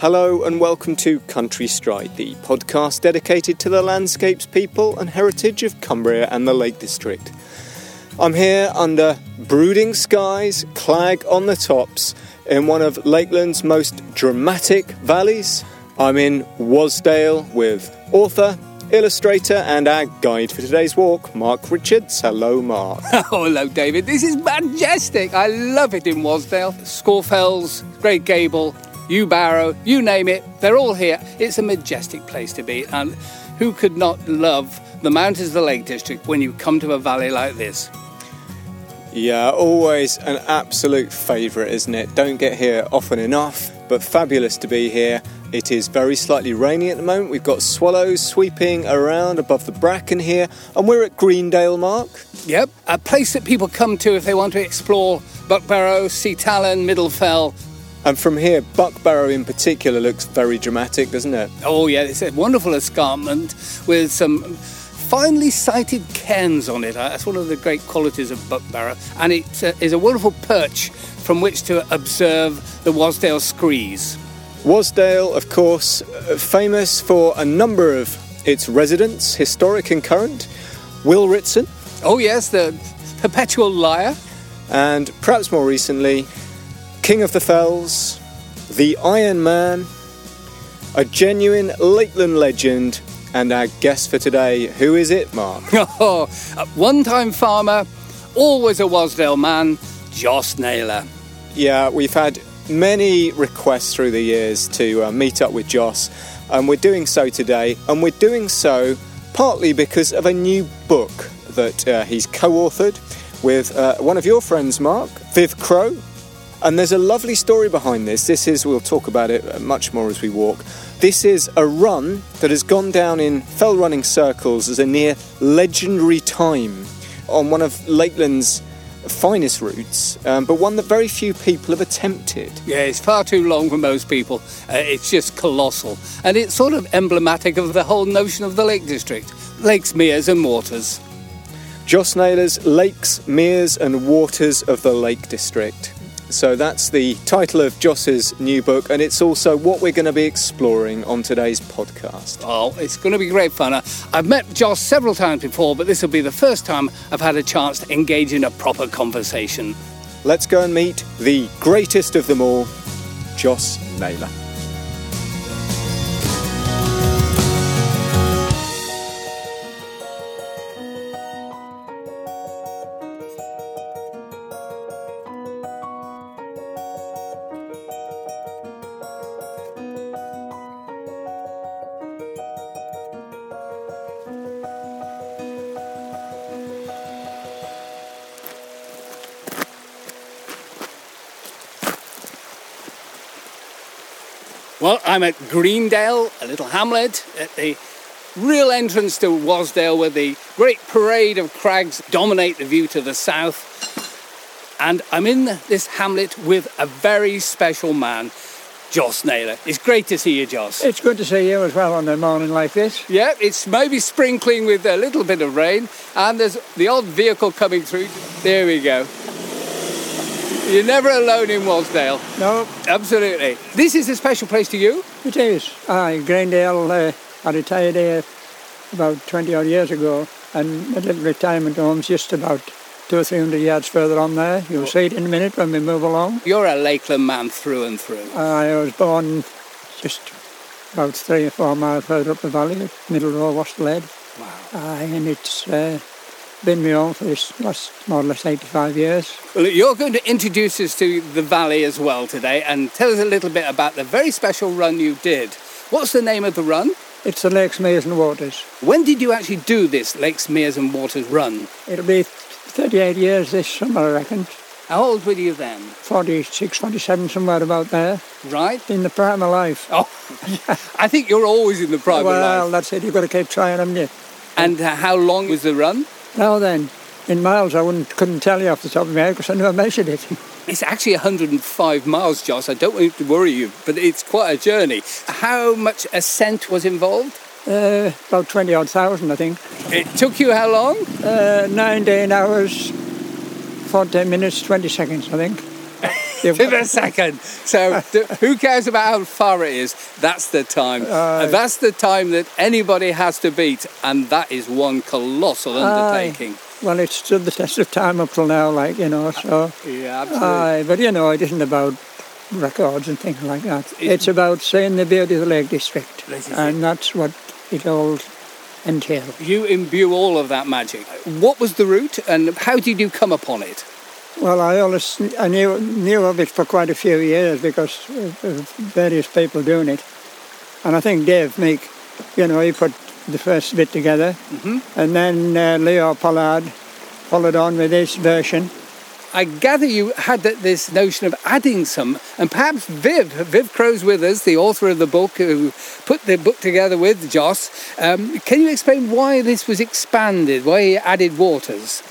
Hello and welcome to Country Stride, the podcast dedicated to the landscapes, people, and heritage of Cumbria and the Lake District. I'm here under brooding skies, clag on the tops, in one of Lakeland's most dramatic valleys. I'm in Wasdale with author, illustrator, and our guide for today's walk, Mark Richards. Hello, Mark. Oh, hello, David. This is majestic. I love it in Wasdale. Scafells, Great Gable, Yew Barrow, you name it, they're all here. It's a majestic place to be, and who could not love the mountains of the Lake District when you come to a valley like this? Yeah, always an absolute favourite, isn't it? Don't get here often enough, but fabulous to be here. It is very slightly rainy at the moment. We've got swallows sweeping around above the bracken here, and we're at Greendale Mark. Yep, a place that people come to if they want to explore Buckbarrow, Seatallan, Middlefell. And from here, Buckbarrow in particular looks very dramatic, doesn't it? Oh, yeah, it's a wonderful escarpment with some finely sited cairns on it. That's one of the great qualities of Buckbarrow. And it uh, is a wonderful perch from which to observe the Wasdale Screes. Wasdale, of course, uh, famous for a number of its residents, historic and current. Will Ritson, Oh, yes, the perpetual liar. and perhaps more recently, King of the Fells, the Iron Man, a genuine Lakeland legend, and our guest for today. Who is it, Mark? Oh, a one time farmer, always a Wasdale man, Joss Naylor. Yeah, we've had many requests through the years to uh, meet up with Joss, and we're doing so today. And we're doing so partly because of a new book that uh, he's co authored with uh, one of your friends, Mark, Viv Crow. And there's a lovely story behind this. This is, we'll talk about it much more as we walk. This is a run that has gone down in fell running circles as a near legendary time on one of Lakeland's finest routes, um, but one that very few people have attempted. Yeah, it's far too long for most people. Uh, it's just colossal. And it's sort of emblematic of the whole notion of the Lake District lakes, meres, and waters. Joss Naylor's Lakes, Meres and Waters of the Lake District. So that's the title of Joss's new book, and it's also what we're going to be exploring on today's podcast. Oh, it's going to be great fun. Uh, I've met Joss several times before, but this will be the first time I've had a chance to engage in a proper conversation. Let's go and meet the greatest of them all, Joss Naylor. I'm at Greendale, a little hamlet, at the real entrance to Wasdale, where the great parade of crags dominate the view to the south. And I'm in this hamlet with a very special man, Joss Naylor. It's great to see you, Joss. It's good to see you as well on a morning like this. Yeah, it's maybe sprinkling with a little bit of rain, and there's the odd vehicle coming through. There we go. You're never alone in Wasdale. No, Absolutely. This is a special place to you. it is. Aye, Greendale, uh, I retired here about 20 odd years ago, and the little retirement home's just about two or three hundred yards further on there. You'll see it in a minute when we move along. You're a Lakeland man through and through. I was born just about three or four miles further up the valley, Middle Row, Wasdale Head. Wow. Aye, and it's uh, been my own for this last more or less 85 years. Well, you're going to introduce us to the valley as well today and tell us a little bit about the very special run you did. What's the name of the run? It's the Lakes, Meres and Waters. When did you actually do this Lakes, Meres and Waters run? It'll be 38 years this summer, I reckon. How old were you then? 46, 47, somewhere about there, Right? in the prime of life. Oh, I think you're always in the prime well, of life. that's it, you've got to keep trying, haven't you? And uh, how long was the run? Now then, in miles, I wouldn't, couldn't tell you off the top of my head because I never measured it. It's actually 105 miles, Joss. I don't want to worry you, but it's quite a journey. How much ascent was involved? Uh, about 20 odd thousand, I think. It took you how long? Uh, 19 hours, 14 minutes, 20 seconds, I think. To the second. So who cares about how far it is? That's the time. Aye. And that's the time that anybody has to beat, and that is one colossal undertaking. Well, it stood the test of time up till now, like, you know, so. Yeah, absolutely. Aye, but you know, it isn't about records and things like that. It- It's about seeing the beauty of the Lake District. And that's what it all entails. you imbue all of that magic. What was the route, and how did you come upon it? Well, I always I knew knew of it for quite a few years because various people doing it, and I think Dave Meek, you know, he put the first bit together, and then uh, Leo Pollard followed on with his version. I gather you had this notion of adding some, and perhaps Viv, Viv Crow's with us, the author of the book, who put the book together with Joss. Um, can you explain why this was expanded, why he added waters?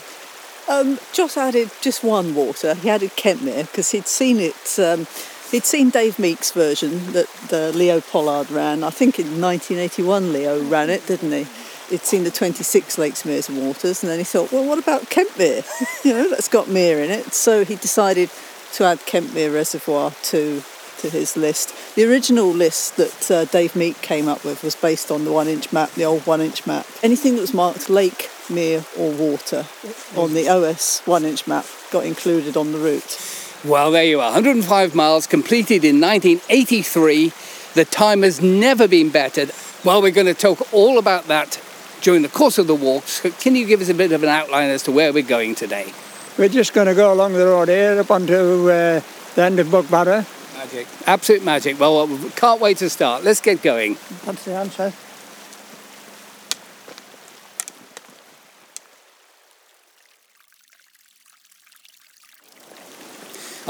Um, Joss added just one water. He added Kentmere because he'd seen it. Um, he'd seen Dave Meek's version that the Leo Pollard ran. I think in 1981, Leo ran it, didn't he? He'd seen the 26 Lakes, Meres and Waters, and then he thought, well, what about Kentmere? you know, that's got mere in it. So he decided to add Kentmere Reservoir to to his list. The original list that uh, Dave Meek came up with was based on the one-inch map, the old one-inch map. Anything that was marked lake, mere, or water on the OS one-inch map got included on the route. Well, there you are, 105 miles completed in 1983. The time has never been bettered. Well, we're going to talk all about that during the course of the walk. So can you give us a bit of an outline as to where we're going today? We're just going to go along the road here up onto uh, the end of Buckbarrow. Magic. Absolute magic. Well, we can't wait to start. Let's get going. That's the answer.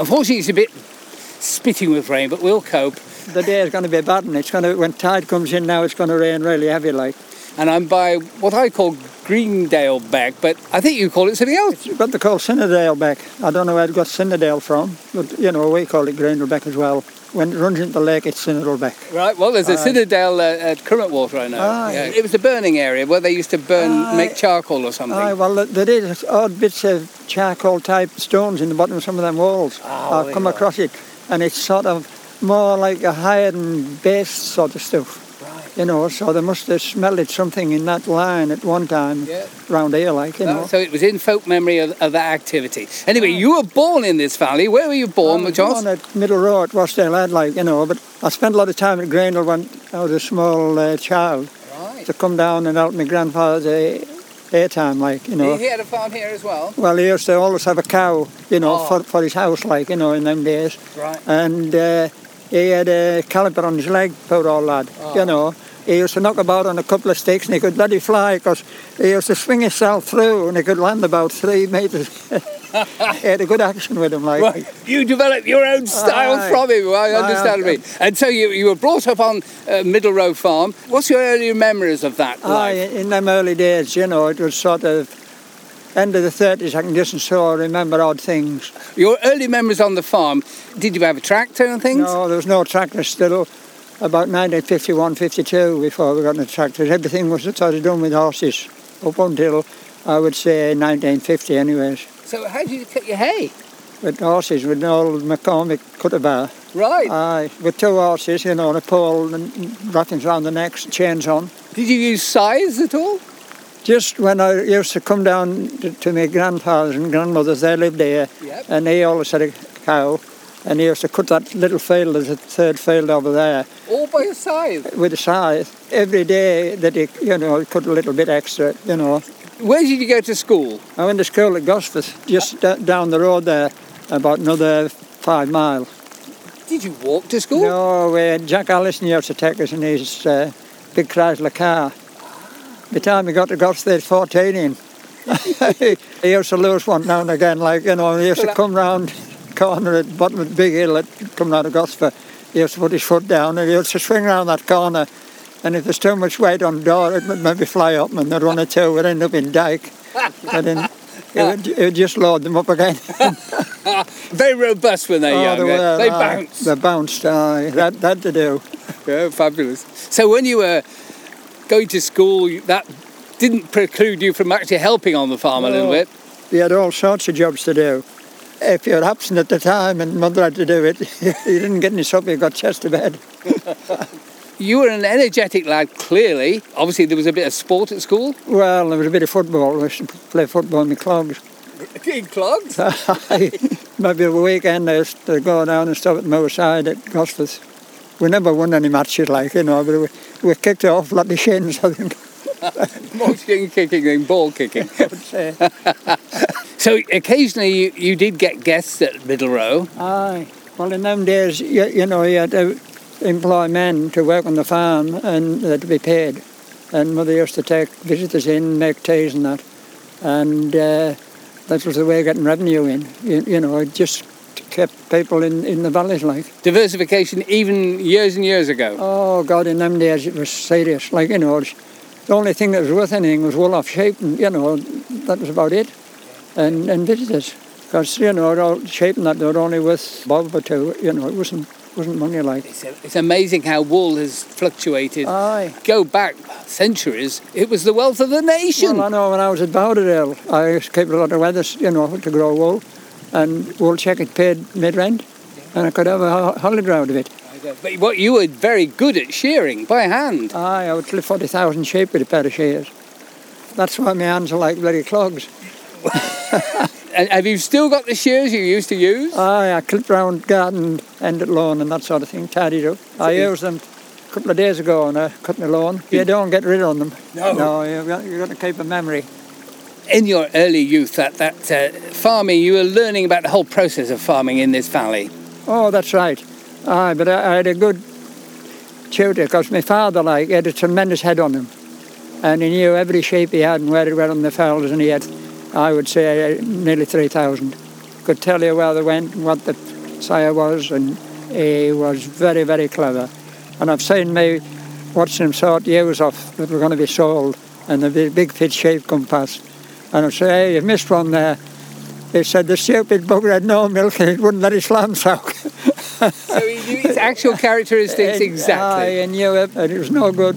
Unfortunately, it's a bit spitting with rain, but we'll cope. The day is going to be bad, and it's going to when tide comes in now. It's going to rain really heavy, like. And I'm by what I call Greendale Beck, but I think you call it something else. It's what they call Cinnerdale Beck. I don't know where it got Cinnerdale from, but you know we call it Greendale Beck as well. When it runs into the lake, it's Cinnerdale Beck. Right, well, there's a Aye. Citadel uh, at Crummock Water, I know. Aye. Yeah, It was a burning area where they used to burn, Aye. make charcoal or something. Aye, well, there is odd bits of charcoal type stones in the bottom of some of them walls. Oh, I've come across it, and it's sort of more like a iron base sort of stuff. You know, so they must have smelled something in that line at one time Yeah. round here, like, you know. So it was in folk memory of, of that activity. Anyway, you were born in this valley. Where were you born, I was Joss? born at Middle Row at Wasdale Head, like, you know, but I spent a lot of time at Grindle when I was a small uh, child Right. to come down and help my grandfather's uh, airtime, like, you know. He had a farm here as well. Well, he used to always have a cow, you know, Oh. for, for his house, like, you know, in them days. Right. And uh, he had a caliper on his leg, poor old lad, Oh. you know. He used to knock about on a couple of sticks and he could let it fly because he used to swing himself through and he could land about three metres. he had a good action with him, like. Right. You developed your own style Aye. from him. I understand me. And so you, you were brought up on uh, Middle Row Farm. What's your early memories of that Aye, life? in them early days, you know, it was sort of end of the 30s, I can just so I remember odd things. Your early memories on the farm. Did you have a tractor and things? No, there was no tractor still. About 1951, 52 before we got the tractors. Everything was sort of done with horses up until, I would say, 1950 anyways. So how did you cut your hay? With horses, with an old McCormick cutter bar. Right. Aye, with two horses, you know, and a pole and wrappings around the necks, chains on. Did you use scythes at all? Just when I used to come down to, to my grandfathers and grandmothers, they lived there, Yep. and he always had a cow, and he used to cut that little field, there's a third field over there, All by your scythe. with a scythe. Every day that he, you know, he cut a little bit extra, you know. Where did you go to school? I went to school at Gosforth, just d- down the road there, about another five mile. Did you walk to school? No, uh, Jack Allison used to take us in his uh, big Chrysler car. By the time we got to Gosforth, 14 in. he used to lose one now and again, like, you know, he used to come round corner at the bottom of the big hill that come out of Gosforth. He used to put his foot down and he used to swing round that corner. And if there's too much weight on the door, it would maybe fly up and they'd run a two would end up in dyke. But then it would, it would just load them up again. Very robust when they're Oh, young. they They, were, they aye. bounce. They bounced, aye. That, that to do. Yeah, fabulous. So when you were going to school, that didn't preclude you from actually helping on the farm a little bit. We had all sorts of jobs to do. If you're absent at the time and mother had to do it, you didn't get any supper, you got chest to bed. You were an energetic lad, clearly. Obviously, there was a bit of sport at school. Well, there was a bit of football. We used to play football in the clogs. In clogs? Maybe a weekend I used to go down and stop at the side at Gosforth. We never won any matches, like, you know, but we, we kicked it off like the shins, I think. More shin kicking than ball kicking. I would say. So occasionally you, you did get guests at Middle Row. Aye. Well, in them days, you, you know, you had to employ men to work on the farm and they had to be paid. And mother used to take visitors in, make teas and that. And uh, that was the way of getting revenue in. You, you know, it just kept people in, in the valleys like. Diversification even years and years ago. Oh, God, in them days it was serious. Like, you know, the only thing that was worth anything was wool off sheep and, you know, that was about it. And, and visitors. Because, you know, all sheep and that, were only worth a bob or two. You know, it wasn't, wasn't money like. It's, it's amazing how wool has fluctuated. Aye. Go back centuries, it was the wealth of the nation. Well, I know when I was at Bowderdale, I to a lot of weathers, you know, to grow wool. And wool check it paid mid-rent. And I could have a holiday out of it. But what you were very good at shearing by hand. Aye, I would clip 40,000 sheep with a pair of shears. That's why my hands are like bloody clogs. And have you still got the shears you used to use? Aye, I clipped round garden, end at lawn and that sort of thing, tidied up. I used them a couple of days ago and I cut my lawn. You don't get rid of them. No. No, you've got, you've got to keep a memory. In your early youth, that, that uh, farming, you were learning about the whole process of farming in this valley. Oh, that's right. Aye, but I, I had a good tutor because my father, like, had a tremendous head on him. And he knew every sheep he had and where it went on the fells, and he had, I would say, uh, nearly 3,000. Could tell you where they went and what the sire was, and he was very, very clever. And I've seen me watching him sort ewes off that were going to be sold, and the big, fit sheep come past. And I'd say, hey, you missed one there. He said, the stupid bugger had no milk and he wouldn't let his lambs out. So he knew its actual characteristics exactly. Aye, and you, and it was no good.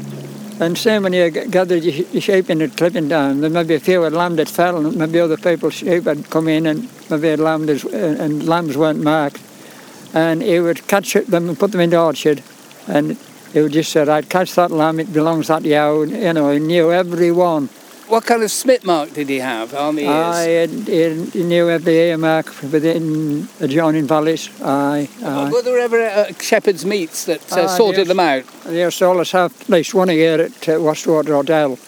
And same when you gathered your sheep at clipping down, there may be a few had lamb that fell, and maybe other people's sheep had come in and maybe had lamb and lambs weren't marked. And he would catch them and put them in the orchard, and he would just say, I'd catch that lamb, it belongs that yow, and, you know, he knew every one. What kind of smit mark did he have on the ears? Aye, he, he knew every earmark within adjoining valleys. Aye, aye. Were there ever uh, shepherd's meets that uh, Ah, sorted yes. them out? Yes, always have at least one a year at uh, Wastwater Hotel.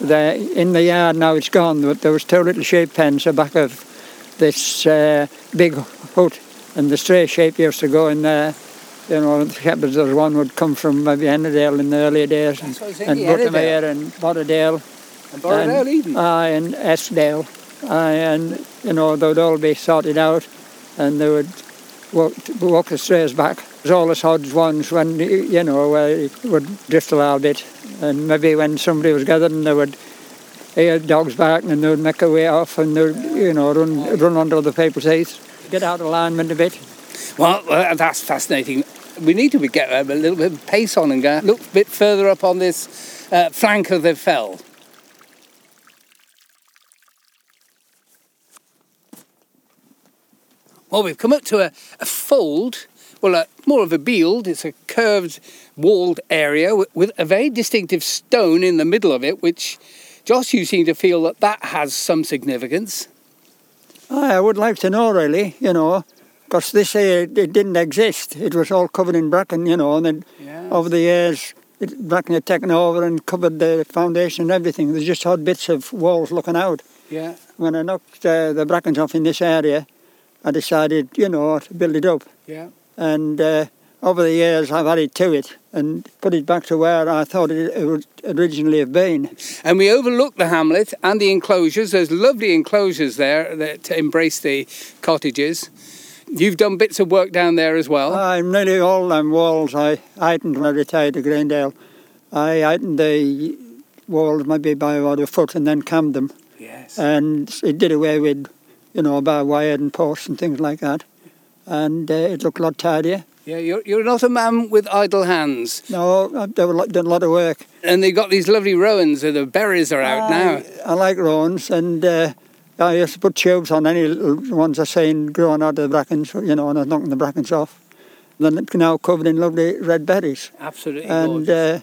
There, in the yard now it's gone, but there was two little sheep pens at the back of this uh, big hut, and the stray sheep used to go in there. You know, the shepherds, there was one would come from maybe Ennerdale in the earlier days, and, That's what I was and Buttermere and Botterdale, And Borrowdale Eden. aye, and Eskdale, aye, and you know they would all be sorted out, and they would walk, walk the strays back. it There's always odd ones when you know where it would drift a little bit, and maybe when somebody was gathering, they would hear dogs barking and they would make their way off and they would, you know, run run under other people's heaths. Get out of alignment a bit. Well, uh, that's fascinating. We need to get a little bit of pace on and go look a bit further up on this uh, flank of the fell. Well, we've come up to a, a fold, well, a, more of a bield. It's a curved, walled area with, with a very distinctive stone in the middle of it, which, Joss, you seem to feel that that has some significance. I would like to know really, you know, because this here it didn't exist. It was all covered in bracken, you know, and then Yeah. over the years it, bracken had taken over and covered the foundation and everything. There's just odd bits of walls looking out. Yeah. When I knocked uh, the brackens off in this area, I decided, you know, to build it up. Yeah. And uh, over the years I've added to it and put it back to where I thought it, would originally have been. And we overlook the hamlet and the enclosures. There's lovely enclosures there that embrace the cottages. You've done bits of work down there as well. I'm nearly all them walls I heightened when I retired to Greendale. I heightened the walls maybe by about a foot and then cammed them. yes. And it did away with, you know, bar wire and posts and things like that. And uh, it looked a lot tidier. yeah, you're, you're not a man with idle hands. No, I've done a lot- done a lot of work. And they've got these lovely rowans, and the berries are out now. I, I like Rowans and uh, I used to put tubes on any little ones I seen growing out of the brackens, you know, and I was knocking the brackens off. Then it's now covered in lovely red berries. Absolutely And uh,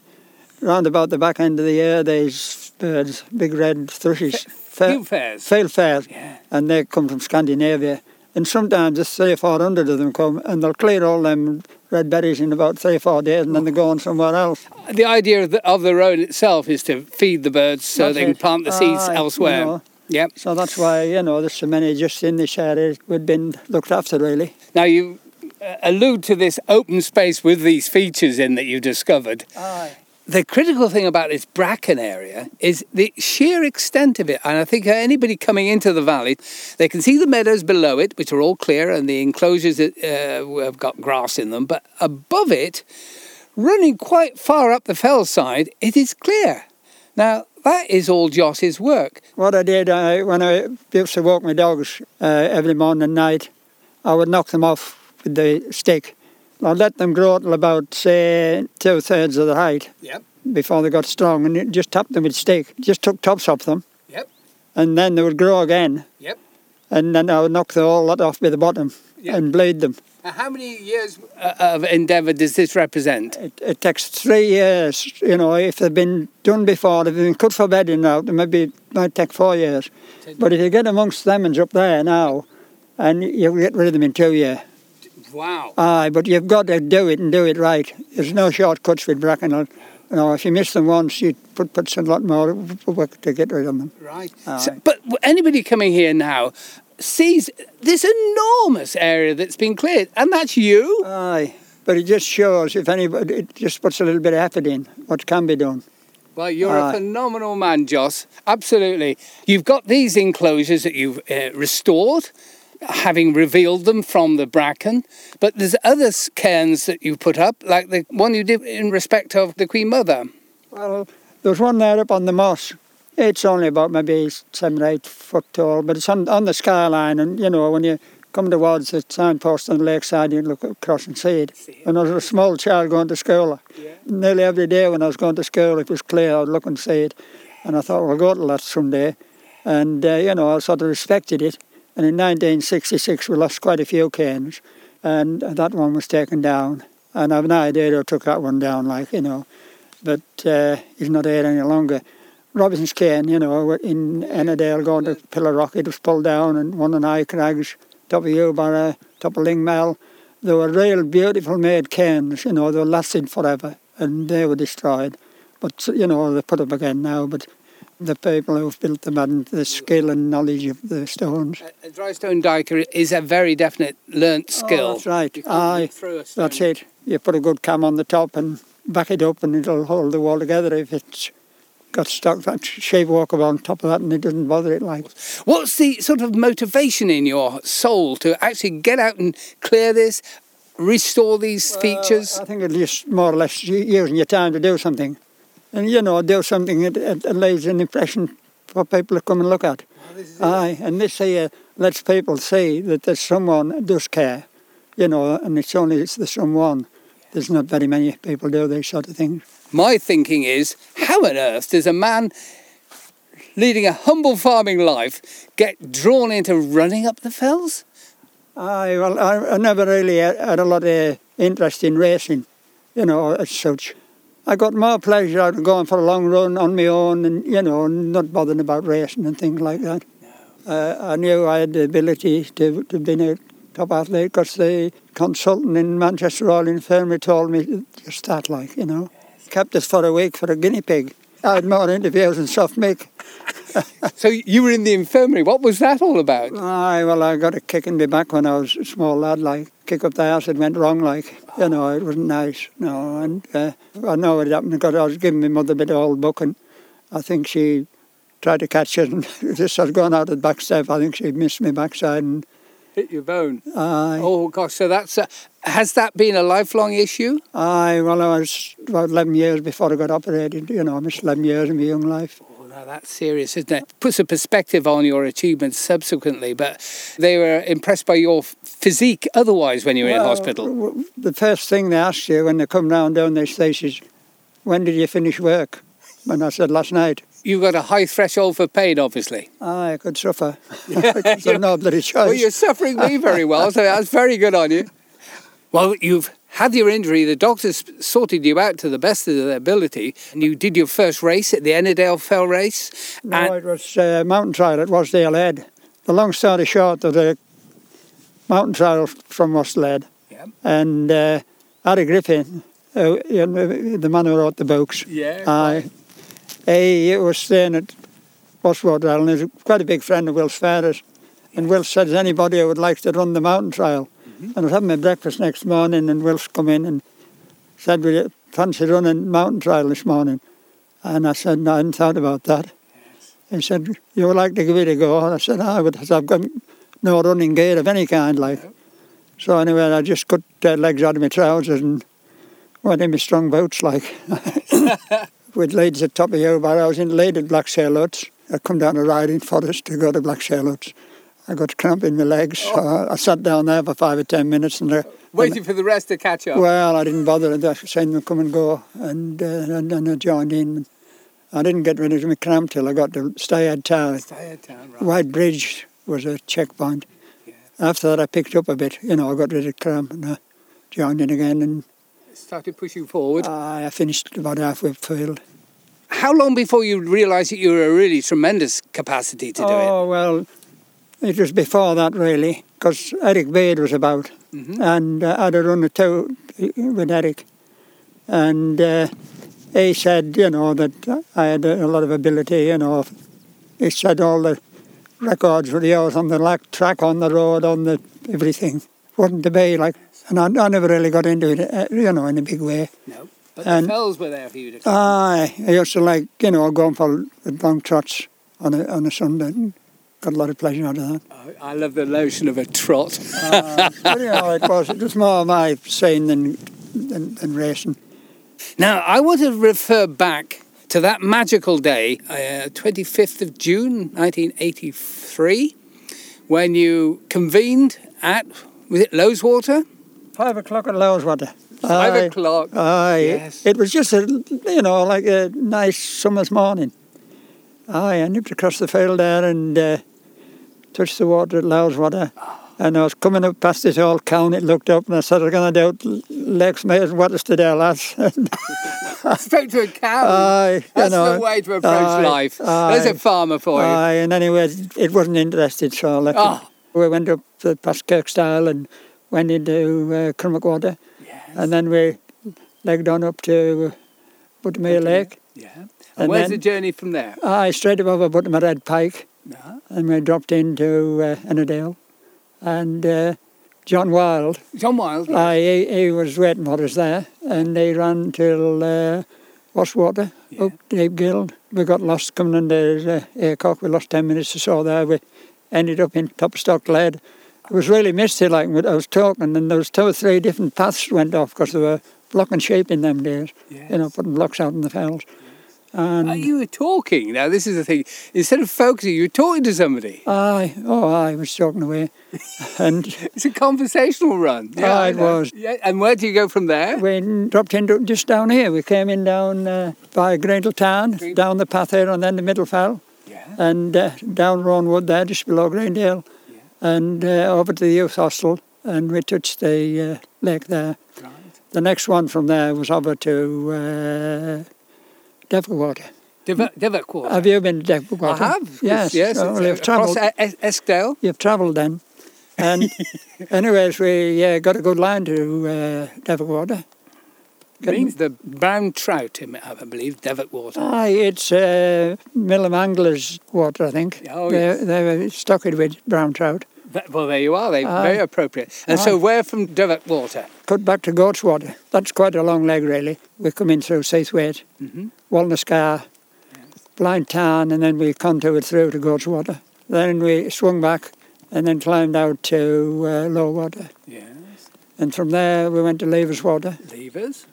round about the back end of the year, there's birds, big red thrushes. Few fairs. Fieldfares. Yeah. And they come from Scandinavia. And sometimes there's three or four hundred of them come, and they'll clear all them red berries in about three or four days, and then they go on somewhere else. The idea of the, of the road itself is to feed the birds so That's they can it. plant the seeds you elsewhere. know. Yep. So that's why, you know, there's so many just in this area we've been looked after, really. Now you uh, allude to this open space with these features in that you discovered. Aye. The critical thing about this bracken area is the sheer extent of it. And I think anybody coming into the valley, they can see the meadows below it, which are all clear, and the enclosures that uh, have got grass in them. But above it, running quite far up the fell side, it is clear. Now, that is all Joss's work. What I did, I, when I used to walk my dogs uh, every morning and night, I would knock them off with the stick. I'd let them grow till about, say, two thirds of the height Yep. before they got strong, and you just tap them with stick. Just took tops off them, Yep. and then they would grow again. Yep. And then I would knock the whole lot off with the bottom Yeah. and bleed them. Now, how many years uh, of endeavour does this represent? It, it takes three years, you know, if they've been done before, if they've been cut for bedding now, it maybe it might take four years. But if you get amongst lemons up there now, and you'll get rid of them in two years. Wow. Aye, but you've got to do it and do it right. There's no shortcuts with bracken. You know, if you miss them once, you put, put a lot more work to get rid of them. Right. So, but anybody coming here now sees this enormous area that's been cleared, and that's you. Aye, but it just shows if anybody, it just puts a little bit of effort in what can be done. Well, you're a phenomenal man, Joss. Absolutely. You've got these enclosures that you've uh, restored, having revealed them from the bracken. But there's other cairns that you put up, like the one you did in respect of the Queen Mother. Well, there's one there up on the moss. It's only about maybe seven or eight foot tall, but it's on, on the skyline. And you know, when you come towards the signpost on the lakeside, you look across and see it. When I was a small child going to school, nearly every day when I was going to school, it was clear, I'd look and see it. And I thought, well, I'll go to that someday. And, uh, you know, I sort of respected it. And in 1966, we lost quite a few cairns, and that one was taken down. And I've no idea who took that one down, like, you know but uh, he's not there any longer. Robinson's Cairn, you know, in Ennerdale going to Pillar Rock, it was pulled down, and one in High Crags, top of Ewbarra, top of Lingmell. They were real beautiful made cairns, you know, they lasted forever, and they were destroyed. But, you know, they're put up again now, but the people who've built them hadn't the skill and knowledge of the stones. A, a dry stone diker is a very definite learnt oh, skill. Oh, that's right. You can't Aye, look through a stone. That's it. You put a good cam on the top and back it up, and it'll hold the wall together. If it's got stuck, that shave walker on top of that, and it doesn't bother it. Like What's the sort of motivation in your soul to actually get out and clear this, restore these features? I think it's just more or less using your time to do something, and you know, do something that it, it leaves an impression for people to come and look at. Aye, and this here lets people see that there's someone that does care, you know, and it's only it's the someone. There's not very many people do these sort of things. My thinking is, how on earth does a man leading a humble farming life get drawn into running up the fells? Aye, well, I, I never really had, had a lot of interest in racing, you know, as such. I got more pleasure out of going for a long run on my own and, you know, not bothering about racing and things like that. Uh, I knew I had the ability to, to be a top athlete because the consultant in Manchester Royal Infirmary told me just that, like, you know. Kept us for a week for a guinea pig. I had more interviews than soft milk. So you were in the infirmary. What was that all about? Aye, well, I got a kick in the back when I was a small lad, like, kick up the arse, it went wrong, like, you know, it wasn't nice, no, and uh, I know what happened because I was giving my mother a bit of old book, and I think she tried to catch it, and just as gone out of the back step, I think she missed me backside, and Hit your bone. aye, Oh gosh, so that's a, has that been a lifelong issue? aye, well, I was about 11 years before I got operated, you know, I missed 11 years of my young life. Oh, now that's serious, isn't it? Puts a perspective on your achievements subsequently, but they were impressed by your physique otherwise when you were in hospital. The first thing they ask you when they come round down their stations, when did you finish work? And I said, last night. You've got a high threshold for pain, obviously. I could suffer. it's no bloody choice. Well, you're suffering me very well, so that's very good on you. Well, you've had your injury. The doctors sorted you out to the best of their ability, and you did your first race at the Ennerdale Fell race. No, it was uh, mountain trial at Wasdale Head. The long story short of the mountain trial from Wasdale Yeah. and uh, Harry Griffin, uh, the man who wrote the books, yeah, I, he was staying at Wasdale and he's quite a big friend of Will's Ferris. And Will said, "Is anybody who would like to run the mountain trial?" And I was having my breakfast next morning, and Will's come in and said, "Will you fancy running mountain trial this morning?" And I said, "No, I hadn't thought about that." He said, "You would like to give it a go?" And I said, "I would. I've got no running gear of any kind, like." So anyway, I just cut uh, legs out of my trousers and went in my strong boots, like. With Leeds at top of hill, but I was in Leeds at Black Sail I come down a riding forest to go to Black Sail I got cramp in my legs, so I, I sat down there for five or ten minutes and. Uh, waiting for the rest to catch up. well, I didn't bother. I just seen them come and go, and uh, and then I joined in. I didn't get rid of my cramp till I got to Styhead Tarn. Sty Head Tarn, right. White Bridge was a checkpoint. After that, I picked up a bit. You know, I got rid of cramp and I joined in again, and Started pushing forward. I finished about halfway field. How long before you realised that you were a really tremendous capacity to do it? oh well, it was before that really, because Eric Beard was about, Mhm. and uh, I had a run or two with Eric, and uh, he said, you know, that I had a, lot of ability. You know, he said all the records were yours on the lack track, on the road, on the everything. Wasn't to be like, and I, I never really got into it, uh, you know, in a big way. No. But And- the fells were there for you to Aye, I used to like, you know, going for long trots on a on a Sunday. and Got a lot of pleasure out of that. Oh, I love the notion of a trot. Uh, but, you know, it was it was more my saying than, than than racing. Now, I want to refer back to that magical day, uh, 25th of June 1983, when you convened at, was it Loweswater? Five o'clock at Loweswater. Five Aye, o'clock. Aye, Yes. it was just a you know like a nice summer's morning. Aye, I nipped across the field there and uh, touched the water at Loweswater. And I was coming up past this old cow, and it looked up and I said, I'm going to do Lakes Meres and Waters today, lads. Straight to a cow. Aye, you That's know, the way to approach aye, life. aye. There's a farmer for you. Aye, and anyway, it wasn't interested, so I left Oh. We went up past Kirkstile and went into uh, Crummock Water, and then we legged on up to Buttermere Lake. yeah. And, and where's then- the journey from there? Aye, straight above a Buttermere Red Pike, No. and we dropped into uh, Ennerdale. And uh, John Wild, John Wild. aye, he, he was waiting for us there, and they ran till uh, Wastwater, Yeah. up Deep Gill. We got lost coming under uh, Haycock. We lost 10 minutes or so there. We ended up in Topstock Glade. It was really misty, like I was talking, and there was two or three different paths went off because they were blocking sheep in them days, Yes. you know, putting blocks out in the fells. And Uh, you were talking. Now, this is the thing. Instead of focusing, you were talking to somebody. aye, oh, I was talking away. and It's a conversational run. Ah, I it was. Yeah. And where do you go from there? we dropped into just down here. We came in down uh, by Grindle Town, Green- down the path here, and then the middle fell. Yeah. and uh, down Roan Wood there, just below Greendale, and uh, over to the youth hostel, and we touched the uh, lake there. Right. The next one from there was over to uh, Devoke Water. Devonport. Have you been to Devoke Water? I have. Yes. Yes. Well, you've travelled. Eskdale. You've travelled then. And anyways, we uh, got a good line to uh, Devonwater. Means the brown trout, I believe, Devonport. Aye, it's uh, Millom Anglers water, I think. Oh, they, yes. they were stocked with brown trout. Well, there you are. They Aye. very appropriate. And so, where from Devoke Water. cut back to Goat's Water. That's quite a long leg, really. We come in through Seathwaite, Mhm. Walna Scar, Blind Tarn, and then we contoured through to Goat's Water. Then we swung back and then climbed out to uh, Low Water. Yes. And from there we went to Levers Water, Levers.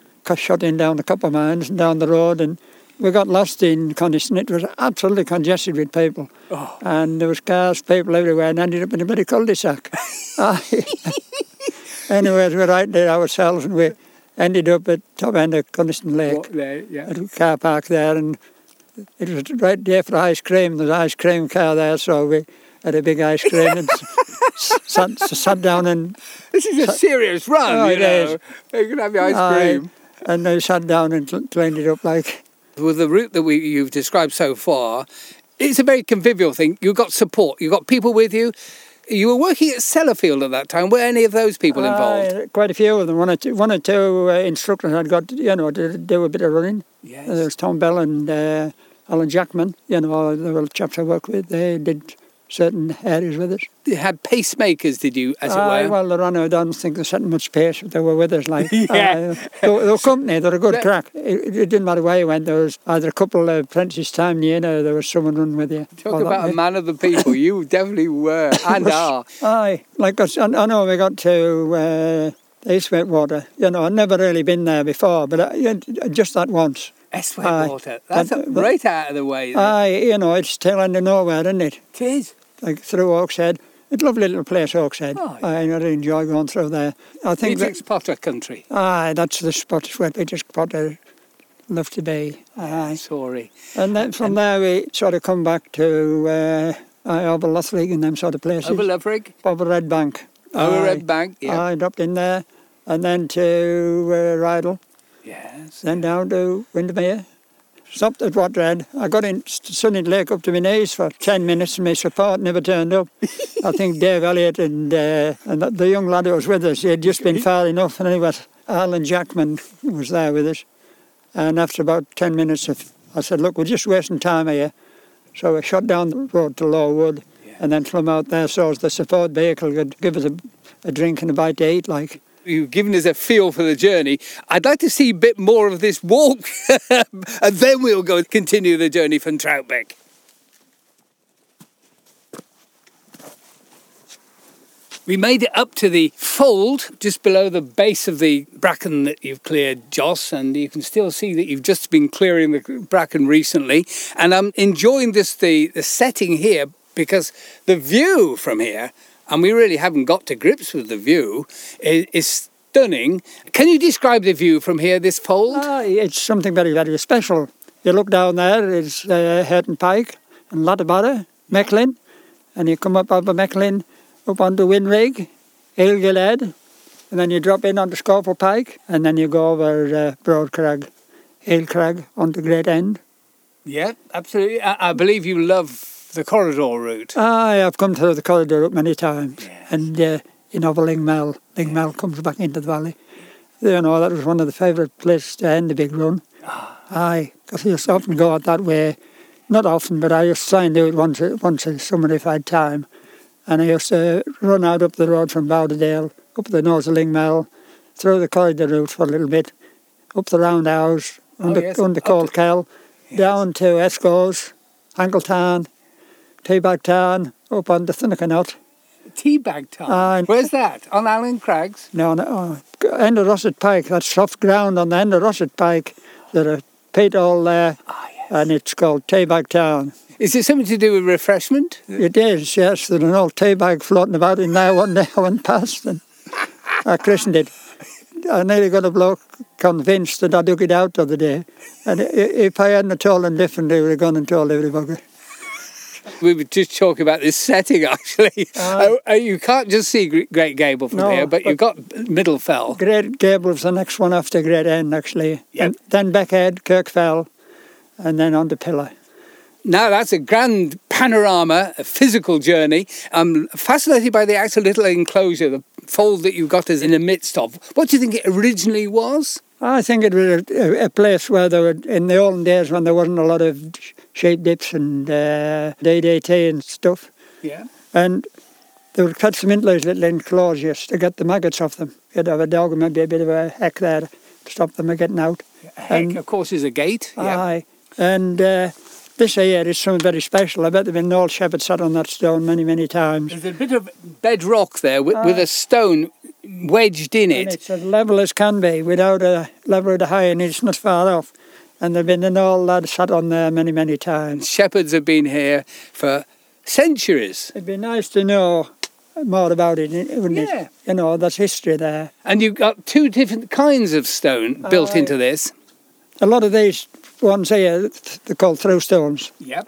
In down the copper mines and down the road. And we got lost in Coniston. It was absolutely congested with people. Oh. And there was cars, people everywhere, and ended up in a bloody cul-de-sac. Anyways, we right there ourselves, and we ended up at top end of Coniston Lake What there? Yeah. at a car park there, and it was right there for ice cream. There's an ice cream car there, so we had a big ice cream and sat, sat down and This is a serious run, Oh, you it know. is. You can have your ice Aye. cream. And they sat down and cl- cleaned it up like. With the route that we, you've described so far, it's a very convivial thing. You've got support. You've got people with you. You were working at Sellafield at that time. Were any of those people involved? Aye, quite a few of them. One or two, one or two uh, instructors had got, you know, to do a bit of running. Yes. There was Tom Bell and uh, Alan Jackman. You know, the were chaps I worked with. They did certain areas with us. You had pacemakers, did you, as it were? well, the runner, I don't think they set much pace, but they were with us. Like, Yeah. Aye, they, were- they were company, they were a good That- crack. It, it didn't matter where you went, there was either a couple of apprentices time, you know, there was someone running with you. Talk about a man of the people. You definitely were and are. Aye, like I, I know we got to uh, East Water. You know, I'd never really been there before, but I, yeah, just that once. Aye. Water. That's a- right out of the way. it? Aye, you know, it's tail end of nowhere, isn't it? it is. Like through Hawkshead. It's a lovely little place, Hawkshead. Oh, yeah. I really enjoy going through there. I think that, Beatrix Potter country. aye, that's the spot where Beatrix Potter loved to be. Aye. Sorry. And then from there we sort of come back to uh, aye, over Loughrigg and them sort of places. Over Loughrigg. Over Red Bank. Over Red Bank. Yeah. I dropped in there, and then to uh, Rydal, yes. then down to Windermere. Stopped at Waterhead. I got in Sunny Lake up to my knees for 10 minutes and my support never turned up. I think Dave Elliott and, uh, and the- young lad who was with us, he had just been far enough. And anyway, Alan Jackman was there with us. And after about 10 minutes, of, I said, look, we're just wasting time here. So we shot down the road to Low Lowood and then from out there so as the support vehicle could give us a, a drink and a bite to eat like. You've given us a feel for the journey. I'd like to see a bit more of this walk, and then we'll go continue the journey from Troutbeck. We made it up to the fold just below the base of the bracken that you've cleared, Joss, and you can still see that you've just been clearing the bracken recently. And I'm enjoying this the, the setting here because the view from here, and we really haven't got to grips with the view, is, is stunning. Can you describe the view from here, this fold? Ah, it's something very, very special. You look down there, it's uh, Irton Pike and Latterbarrow, Mechlin, and you come up over Mechlin, up onto Whin Rigg, Ilgiled, and then you drop in onto Scawfell Pike, and then you go over uh, Broadcrag, Ill Crag, onto Great End. yeah, absolutely. I, I believe you love the corridor route. Aye, I've come through the corridor route many times, and uh, in over Lingmell, Lingmell comes back into the valley. You know, that was one of the favourite places to end the big run. Aye, because I used to often go out that way. Not often, but I used to try and do it once once a summer if I had time. And I used to run out up the road from Bowderdale, up the nose of Lingmell, through the corridor route for a little bit, up the roundhouse, Oh, under, yes, under Cold Kell, down to Esk Hause, Angletown, Teabag Town, up on the Thunacar Knott. Teabag Town? Aye. Where's that? On Allen Crags? No, no, oh, end of Rossett Pike, that's soft ground on the end of Rossett Pike. There's a pit all there, Ah, yes. and it's called Teabag Town. Is it something to do with refreshment? It is, yes. There's an old tea bag floating about in there one day I went past and I christened it. I nearly got a bloke convinced that I dug it out the other day. And if I hadn't told him different, he would have gone and told everybody. We were just talking about this setting actually. Uh, oh, oh, you can't just see Great Gable from No, here, but, you've got Middlefell. Great Gable's the next one after Great End, actually. Yep. And then Beckhead, Kirkfell, and then on to Pillar. Now that's a grand panorama, a physical journey. I'm fascinated by the actual little enclosure, the fold that you've got us in the midst of. What do you think it originally was? I think it was a, a place where there were, in the olden days when there wasn't a lot of sheep dips and uh, DDT and stuff, Yeah. and they would cut some into those little enclosures to get the maggots off them. You'd have a dog and maybe a bit of a heck there to stop them from getting out. Heck, And- of course, is a gate. Yeah. And uh, this here is something very special. I bet there have been old shepherd sat on that stone many, many times. There's a bit of bedrock there with, with a stone wedged in And it. it's as level as can be without a level of the high, and it's not far off. And they've been an old lad sat on there many, many times. Shepherds have been here for centuries. It'd be nice to know more about it, wouldn't Yeah. it? You know, there's history there. And you've got two different kinds of stone built into this. A lot of these ones here, they're called through stones. Yep.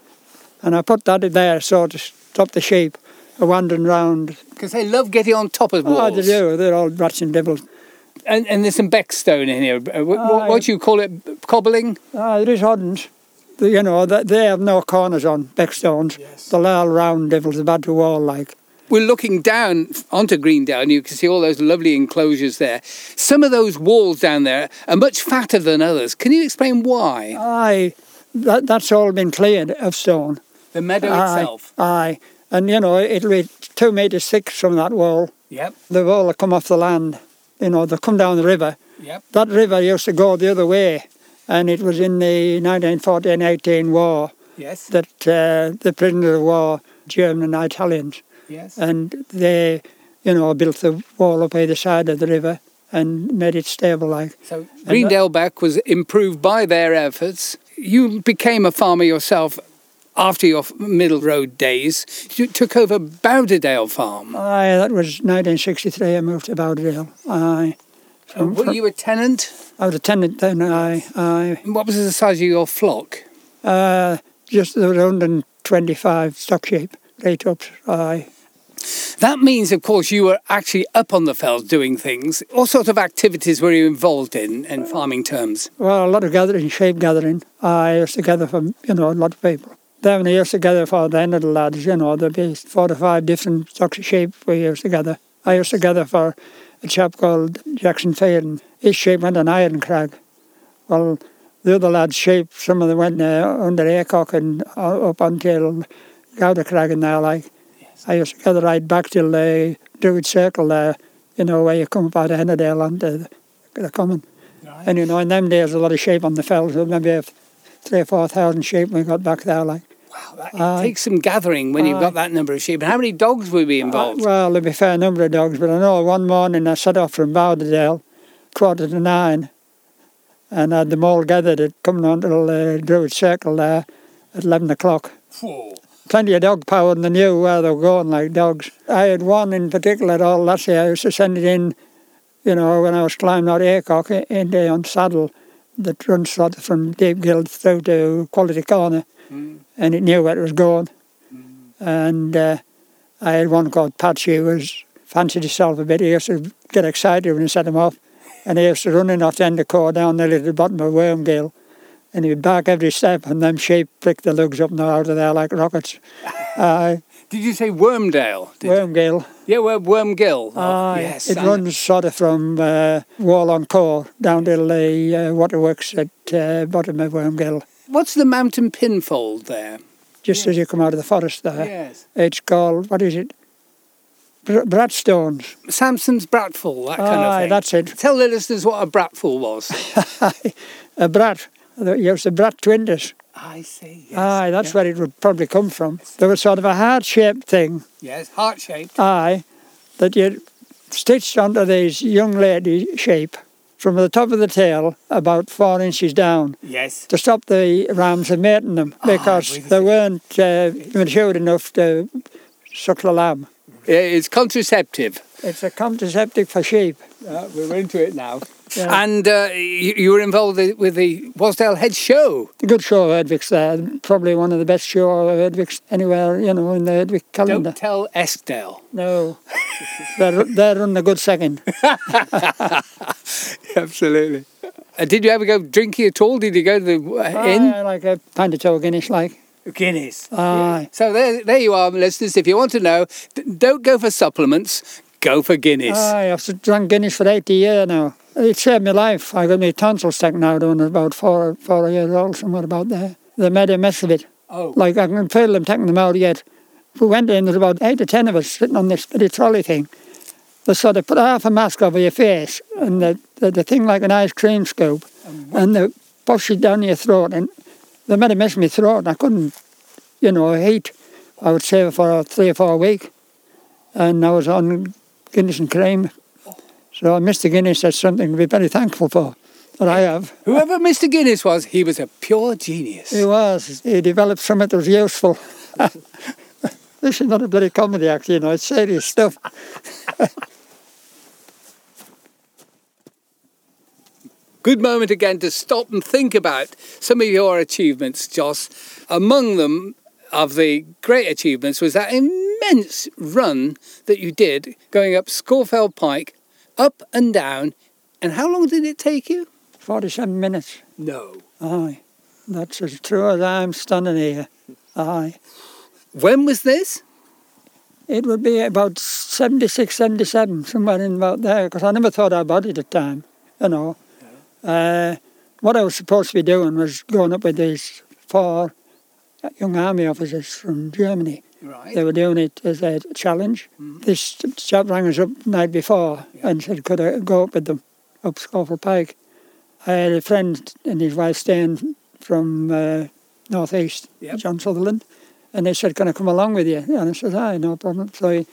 And I put that in there so to stop the sheep wandering round. Because they love getting on top of walls. Oh, they do. They're all rats and devils. And, and there's some beckstone in here. Uh, what, what do you call it? Cobbling? Ah, there is oddens. You know, they, they have no corners on Beckstones. They're all round devils, bad to wall like. We're looking down onto Greendale. And you can see all those lovely enclosures there. Some of those walls down there are much fatter than others. Can you explain why? Aye, that, that's all been cleared of stone. The meadow aye, itself. Aye, and you know, it'll be two metres thick from that wall. Yep. The wall will come off the land. You know, they'll come down the river. Yep. That river used to go the other way, and it was in the 1914-18 war Yes. that uh, the prisoners of war, German and Italians, Yes. and they, you know, built the wall up either side of the river and made it stable like. So Greendale Beck was improved by their efforts. You became a farmer yourself after your Middle Row days. You took over Bowderdale Farm. Aye, that was 1963. I moved to Bowderdale. Aye, from, Were you a tenant? I was a tenant then. Aye, aye. What was the size of your flock? Uh, just there was 125 stock sheep, right up. Aye. That means, of course, you were actually up on the fells doing things. What sort of activities were you involved in, in farming terms? Well, a lot of gathering, sheep gathering. I used to gather for you know a lot of people. Then we used to gather for the end of the lads. You know, there'd be four to five different sheep we used to gather. I used together for a chap called Jackson Faden. His sheep went on Iron Crag. Well, the other lads' sheep, some of them went uh, under Haycock and uh, up until Gouda Crag and there, like. I used to gather right back till the Druid Circle there, you know, where you come up out of Hennerdale onto the, the common. And you know, in them days, a lot of sheep on the fells. Maybe three or four thousand sheep when we got back there. Like, Wow, that Aye. takes some gathering when you've got uh, that number of sheep. And how many dogs would be uh, involved? Uh, well, there'd be a fair number of dogs, but I know one morning I set off from Bowderdale, quarter to nine, and I had them all gathered at coming on to the Druid Circle there at eleven o'clock. Whoa. Plenty of dog power, and they knew where they were going like dogs. I had one in particular all last year. I used to send it in, you know, when I was climbing out Haycock in there on saddle that runs sort of from Deep Guild through to Quality Corner. Mm. and it knew where it was going. And uh, I had one called Patchy who was fancied himself a bit. He used to get excited when he set him off, and he used to run in off the end of the core down there at the bottom of Wormgill, and he would bark every step, and them sheep prick the lugs up and out of there like rockets. uh, Did you say Wormdale? Did Wormgill, Yeah, well, Wormgill. Oh, yes. it I- runs sort of from uh, Wall on Core down to the uh, waterworks at uh, bottom of Wormgill, What's the mountain pinfold there? just as you come out of the forest there. Yes. It's called, what is it? Br- Bratstones. Samson's Bratfall, that kind of Aye, thing. that's it. Tell the listeners what a Bratfall was. a brat. There was the brat twinders. I see. Yes. Aye, that's yeah. where it would probably come from. There was sort of a heart-shaped thing, Yes, heart shaped. aye, that you stitched onto these young lady shape from the top of the tail about four inches down Yes. to stop the rams from mating them because with they weren't uh, matured enough to suck the lamb. It's contraceptive. It's a contraceptive for sheep. Uh, we're into it now. Yeah. And uh, you, you were involved with the Wasdale Head Show. A good show, Herdwick's there. Probably one of the best show of Herdwick's anywhere, you know, in the Herdwick calendar. Don't tell Eskdale. No, they're, they're running a good second. Absolutely. Uh, did you ever go drinking at all? Did you go to the uh, inn? Aye, like a pint of toe Guinness, like. Guinness. Aye. So there, there you are, listeners. If you want to know, d- don't go for supplements. Go for Guinness. Aye, I've drunk Guinness for 80 years now. It saved my life. I got my tonsils taken out when I was about four, four years old, somewhere about there. They made a mess of it. oh, Like, I can feel them taking them out yet. We went in, there's about eight or ten of us sitting on this little trolley thing. They sort of put half a mask over your face and the, the, the thing like an ice cream scoop mm-hmm. and they push it down your throat and they made a mess of my throat and I couldn't, you know, eat. I would say for three or four weeks. And I was on Guinness and cream. So uh, Mr. Guinness, that's something to be very thankful for that I have. whoever Mr. Guinness was, he was a pure genius. He was. He developed something that was useful. this is not a bloody comedy act, you know, it's serious stuff. Good moment again to stop and think about some of your achievements, Joss. Among them, of the great achievements, was that immense run that you did going up Scafell Pike, up and down. And how long did it take you? 47 minutes. No. Aye. That's as true as I'm standing here. Aye. When was this? It would be about 76, 77, somewhere in about there, because I never thought about it at the time, you know. Uh, what I was supposed to be doing was going up with these four young army officers from Germany. Right. They were doing it as a challenge. This chap rang us up the night before and said, could I go up with them up Scafell Pike? I had a friend and his wife staying from uh, North East, Yep. John Sutherland, and they said, can I come along with you? And I said, aye, no problem. So he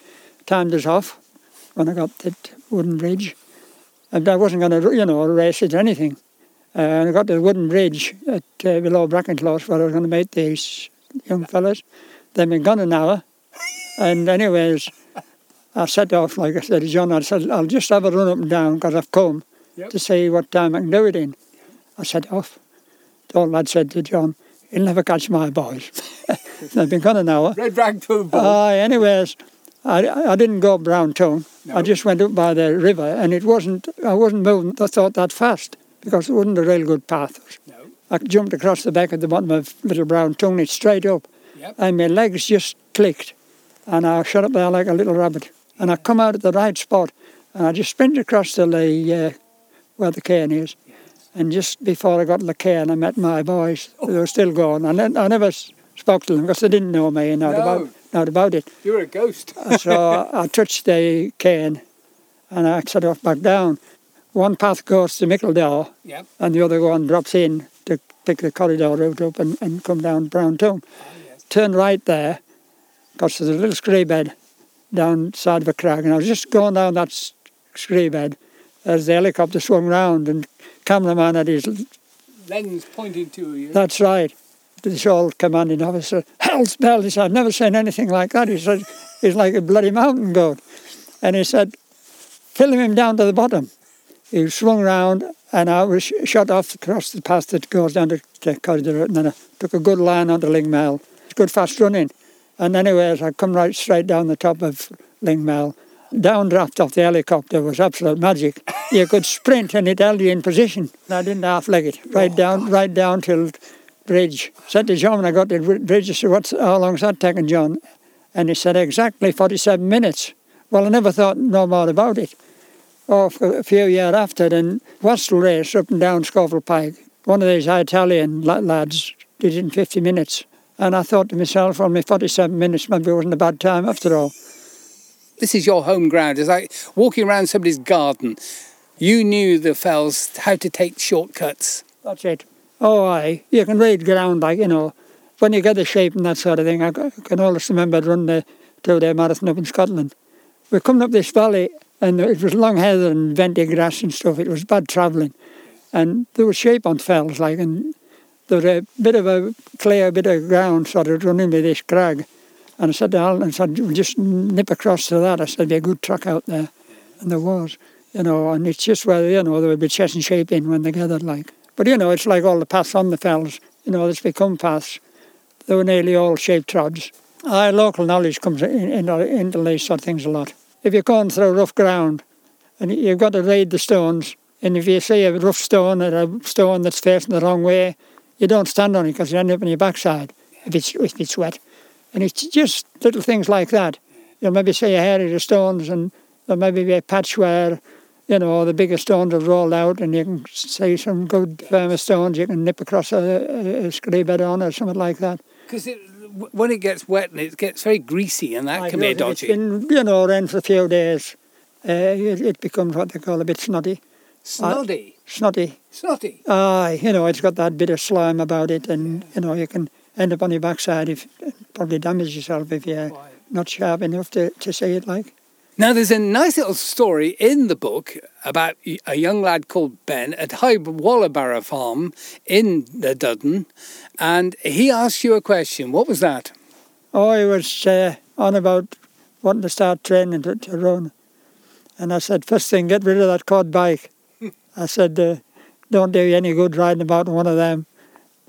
timed us off when I got the wooden bridge. And I wasn't going to, you know, race it or anything. Uh, and I got to the wooden bridge at uh, below Brackenclose where I was going to meet these young fellas. They'd been gone an hour. And anyways, I set off, like I said to John, I said, I'll just have a run up and down because I've come Yep. to see what time I can do it in. I set off. The old lad said to John, he'll never catch my boys. They've been gone an hour. Red rag to the bull. Aye, anyways, I, I didn't go up Brown Tongue. No. I just went up by the river, and it wasn't. I wasn't moving. I thought that fast because it wasn't a real good path. no. I jumped across the back at the bottom of Little Brown Tongue. It's straight up, Yep. and my legs just clicked, and I shot up there like a little rabbit. And I come out at the right spot, and I just sprinted across to the uh, where the cairn is. And just before I got to the cairn, I met my boys. They were still gone. And then I never spoke to them because they didn't know me and not No. about not about it. You're a ghost. so I touched the cairn and I set off back down. One path goes to Mickledore Yep. and the other one drops in to pick the corridor route up and, and come down Brown Tongue. Turn right there because there's a little scree bed down side of a crag and I was just going down that scree bed as the helicopter swung round and cameraman had his Lens pointing to you. that's right. This old commanding officer, hell's bell, he said, I've never seen anything like that. He said, he's like a bloody mountain goat. And he said, film him down to the bottom. He swung round and I was sh- shot off across the path that goes down to the corridor and then I took a good line onto Lingmell. Good fast running. And anyways, I come right straight down the top of Lingmell. Downdraft off the helicopter was absolute magic. You could sprint and it held you in position. I didn't half leg it. Right oh, down right down till bridge. Said to John when I got to the bridge, I said, What's how long's that taking, John? And he said, Exactly forty seven minutes. Well I never thought no more about it. Oh, for a few years after, then Wasdale race up and down Scafell Pike. One of these Italian lads did it in 50 minutes. And I thought to myself, only 47 minutes maybe it wasn't a bad time after all. This is your home ground. It's like walking around somebody's garden. You knew the fells, how to take shortcuts. That's it. Oh, aye. You can read ground, like, you know, when you get the shape and that sort of thing. I can always remember running the two day marathon up in Scotland. We're coming up this valley, and it was long heather and venty grass and stuff. It was bad travelling. And there was shape on fells, like, and there was a bit of a clear bit of ground sort of running with this crag. And I said to Alan, I said, we'll just nip across to that. I said, there'd be a good track out there. And there was, you know, and it's just where, you know, there would be chasing shape in when they gathered, like. But, you know, it's like all the paths on the fells, you know, that's become paths. They were nearly all shape trods. Our local knowledge comes in, in, into these sort of things a lot. If you're going through rough ground and you've got to read the stones, and if you see a rough stone or a stone that's facing the wrong way, you don't stand on it because you end up on your backside if it's, if it's wet. And it's just little things like that. You'll maybe see a area of the stones and there'll maybe be a patch where, you know, the bigger stones have rolled out and you can see some good firmer stones you can nip across a, a, scree bed on or something like that. Because it, when it gets wet and it gets very greasy and that I can be dodgy. It's been, you know, rain for a few days. Uh, it, it becomes what they call a bit snotty. Snoddy. Snotty. Snotty. Aye, you know, it's got that bit of slime about it, and you know, you can end up on your backside if probably damage yourself if you're Right. not sharp enough to, to see it. Like, Now, there's a nice little story in the book about a young lad called Ben at High Wallabarrow Farm in the Duddon, and he asked you a question. What was that? oh, he was uh, on about wanting to start training to, to run, and I said, first thing, get rid of that quad bike. I said, uh, don't do you any good riding about one of them.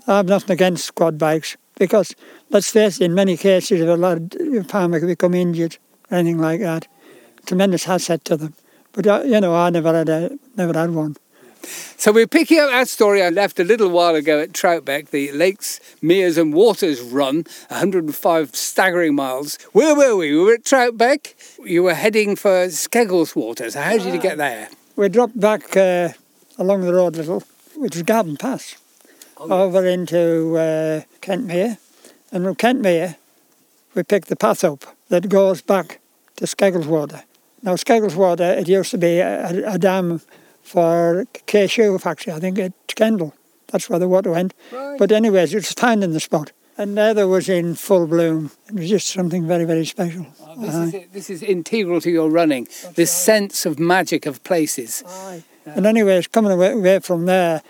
I've nothing against quad bikes because, let's face it, in many cases, if a lad, a farmer could become injured, anything like that, tremendous asset to them. But uh, you know, I never had a, never had one. So we're picking up that story I left a little while ago at Troutbeck, the Lakes, Meres and Waters run, 105 staggering miles. Where were we? We were at Troutbeck. You were heading for Skeggles Waters. How did you get there? We dropped back uh, along the road a little, which was Garburn Pass, over into uh, Kentmere. And from Kentmere, we picked the path up that goes back to Skeggles Water. Now, Skeggles Water, it used to be a, a dam for K Shoe factory, I think, at Kendal. That's where the water went. Right. But anyways, it was finding the spot. And there was in full bloom. It was just something very, very special. Oh, this, is it. this is integral to your running, this sense of magic of places. And anyways, coming away, away from there,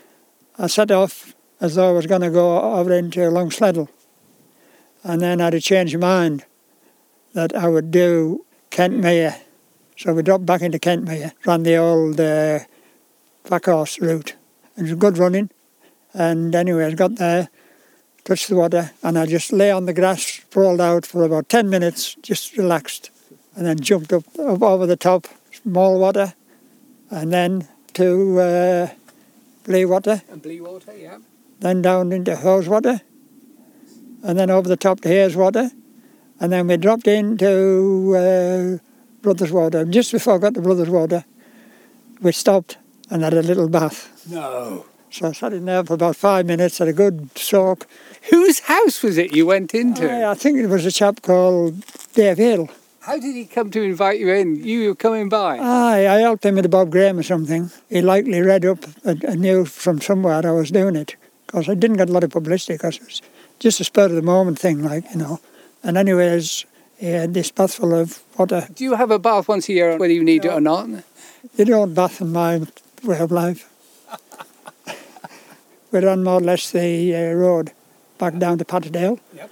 I set off as though I was going to go over into Longsleddale. And then I had a change of mind that I would do Kentmere. So we dropped back into Kentmere, ran the old uh, Backhorse route. It was good running. And anyway, I got there, touched the water, and I just lay on the grass, sprawled out for about 10 minutes, just relaxed. And then jumped up, up over the top, small water, and then to uh, Lee Water, And Blue Water, yeah. then down into Haweswater, and then over the top to Hayes Water, and then we dropped into uh, Brothers Water. Just before I got to Brothers Water, we stopped and had a little bath. No. So I sat in there for about five minutes, had a good soak. Whose house was it you went into? I, I think it was a chap called Dave Hill. How did he come to invite you in? You were coming by. Aye, I helped him with Bob Graham or something. He likely read up and and knew from somewhere I was doing it. Because I didn't get a lot of publicity because it was just a spur of the moment thing, like, you know. And anyways, he had this bath full of water. Do you have a bath once a year, whether you need it or not? You don't bath in my way of life. we ran more or less the uh, road back down to Patterdale. Yep.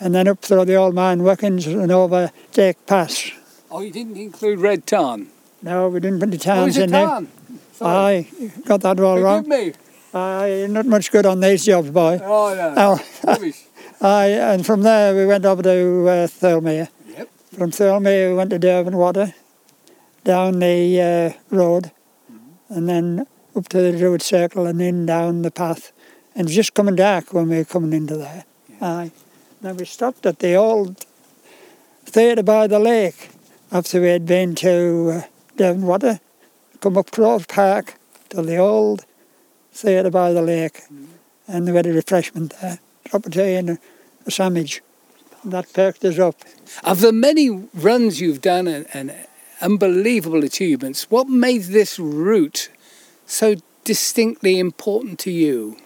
And then up through the old mine workings and over Take Pass. Oh, you didn't include Red Tarn. No, we didn't put the Oh, towns is in there. Red Tarn? Sorry. Aye, got that all Forgive wrong. me. Aye, not much good on these jobs, boy. Oh, no. Oh, Rubbish. aye, and from there we went over to uh, Thirlmere. Yep. From Thirlmere we went to Derwent Water, down the uh, road, and then up to the Druid Circle and in down the path. And it was just coming dark when we were coming into there. Aye. Then we stopped at the old theatre by the lake after we had been to uh, Derwent Water, come up Cross Park to the old theatre by the lake, and we had a refreshment there. Drop a tea and a, a sandwich. That perked us up. Of the many runs you've done and, and unbelievable achievements, what made this route so distinctly important to you?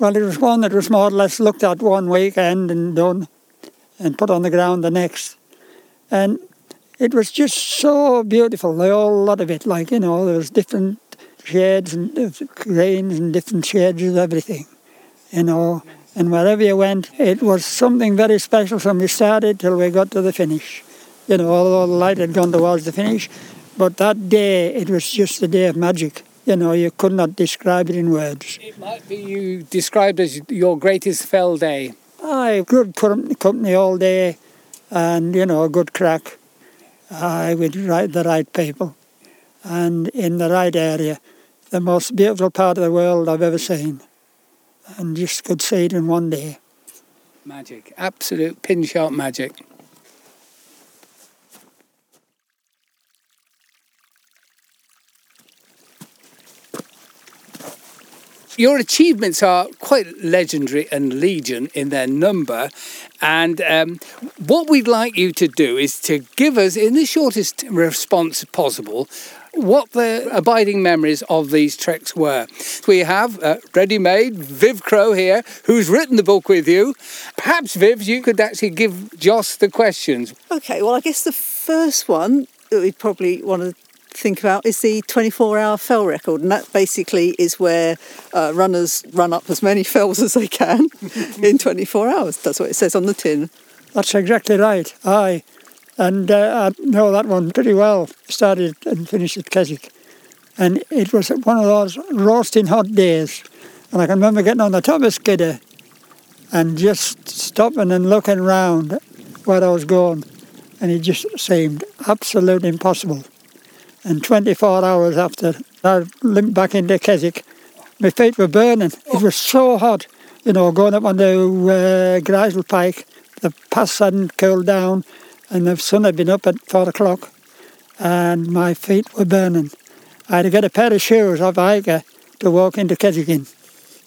Well, it was one that was more or less looked at one weekend and done and put on the ground the next. And it was just so beautiful, the whole lot of it. Like, you know, there was different shades and grains and different shades of everything, you know. And wherever you went, it was something very special from we started till we got to the finish. You know, although the light had gone towards the finish. But that day, it was just a day of magic. You know, you could not describe it in words. It might be you described as your greatest fell day. Aye, good company all day, and you know, a good crack. I with right the right people, and in the right area. The most beautiful part of the world I've ever seen, and just could see it in one day. Magic, absolute pin sharp magic. Your achievements are quite legendary and legion in their number. And um, what we'd like you to do is to give us, in the shortest response possible, what the abiding memories of these treks were. We have uh, ready made Viv Crow here, who's written the book with you. Perhaps, Viv, you could actually give Joss the questions. Okay, well, I guess the first one that we'd probably want to think about is the 24 hour fell record, and that basically is where uh, runners run up as many fells as they can in 24 hours. That's what it says on the tin. That's exactly right. Aye, and uh, I know that one pretty well. Started and finished at Keswick, and it was one of those roasting hot days. And I can remember getting on the top of Skiddaw and just stopping and looking round where I was going, and it just seemed absolutely impossible. And 24 hours after I limped back into Keswick, my feet were burning. It was so hot, you know, going up on the uh, Grisedale Pike. The pass hadn't cooled down, and the sun had been up at four o'clock, and my feet were burning. I had to get a pair of shoes off Hiker to walk into Keswick in.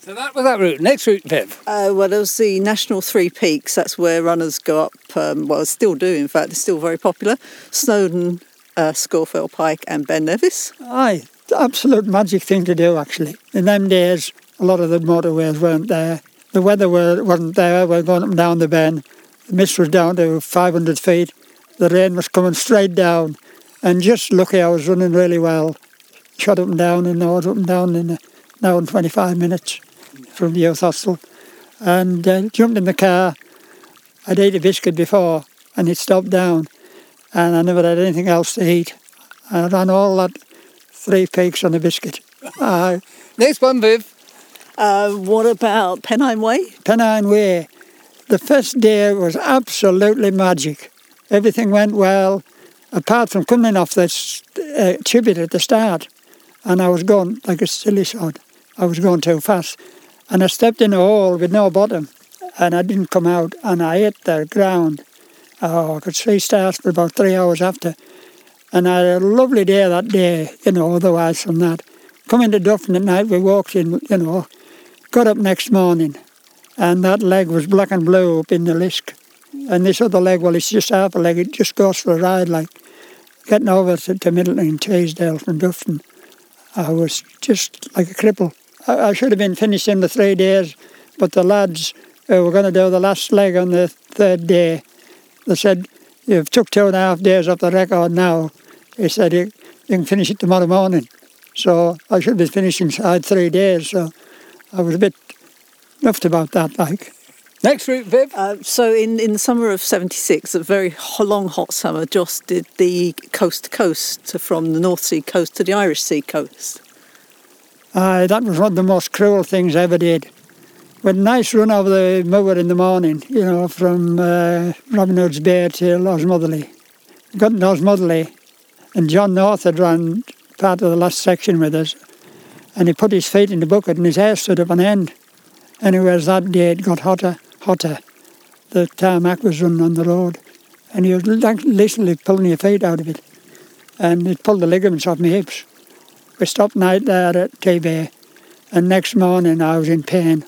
So that was that route. Next route, Viv. Uh, well, there's the National Three Peaks. That's where runners go up. Um, well, still do. In fact, it's still very popular. Snowdon, uh, Scafell Pike, and Ben Nevis. Aye, absolute magic thing to do actually. In them days, a lot of the motorways weren't there. The weather were, wasn't there. We were going up and down the Ben. The mist was down to 500 feet. The rain was coming straight down. And just lucky I was running really well. Shot up and down and I was up and down in an hour and 25 minutes from the youth hostel. And uh, jumped in the car. I'd ate a biscuit before and it stopped down. And I never had anything else to eat. I ran all that three peaks on a biscuit. Uh, Next one, Viv. Uh, what about Pennine Way? Pennine Way. The first day was absolutely magic. Everything went well, apart from coming off this uh, tribute at the start. And I was going like a silly sod. I was going too fast. And I stepped in a hole with no bottom. And I didn't come out. And I hit the ground. Oh, I could see stars for about three hours after. And I had a lovely day that day, you know, otherwise from that. Coming to Dufton at night, we walked in, you know, got up next morning, and that leg was black and blue up in the lisk. And this other leg, well, it's just half a leg, it just goes for a ride, like getting over to, to Middleton and Teesdale from Dufton. I was just like a cripple. I, I should have been finished in the three days, but the lads were going to do the last leg on the third day, they said, You've took two and a half days off the record now. He said, You, you can finish it tomorrow morning. So I should be finishing inside three days. So I was a bit miffed about that, like. Next route, Viv. Uh, so in, in the summer of 76, a very long hot summer, Joss did the coast to coast from the North Sea coast to the Irish Sea coast. Aye, that was one of the most cruel things I ever did. A nice run over the moor in the morning, you know, from uh, Robin Hood's Bay to Osmotherley. Got to Osmotherley, and John North had run part of the last section with us, and he put his feet in the bucket and his hair stood up on end. Anyways, that day it got hotter, hotter. The tarmac was running on the road, and he was literally pulling your feet out of it, and it pulled the ligaments off my hips. We stopped night there at T and next morning I was in pain.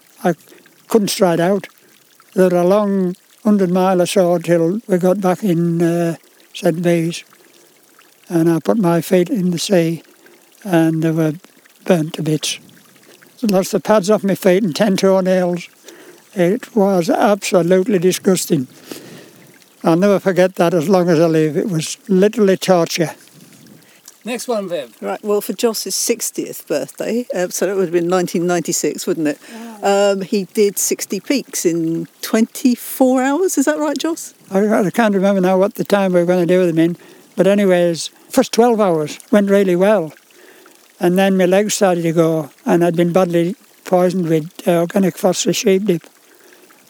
Couldn't stride out. There were a long hundred mile or so till we got back in uh, St. Bees, and I put my feet in the sea, and they were burnt to bits. Lost the pads off my feet and ten toenails. It was absolutely disgusting. I'll never forget that as long as I live. It was literally torture. Next one, Viv. Right, well, for Joss's 60th birthday, uh, so that would have been 1996, wouldn't it? Um, he did 60 peaks in 24 hours, is that right, Joss? I, I can't remember now what the time we were going to do them in, but anyways, first 12 hours went really well. And then my legs started to go, and I'd been badly poisoned with uh, organic phosphorus sheep dip.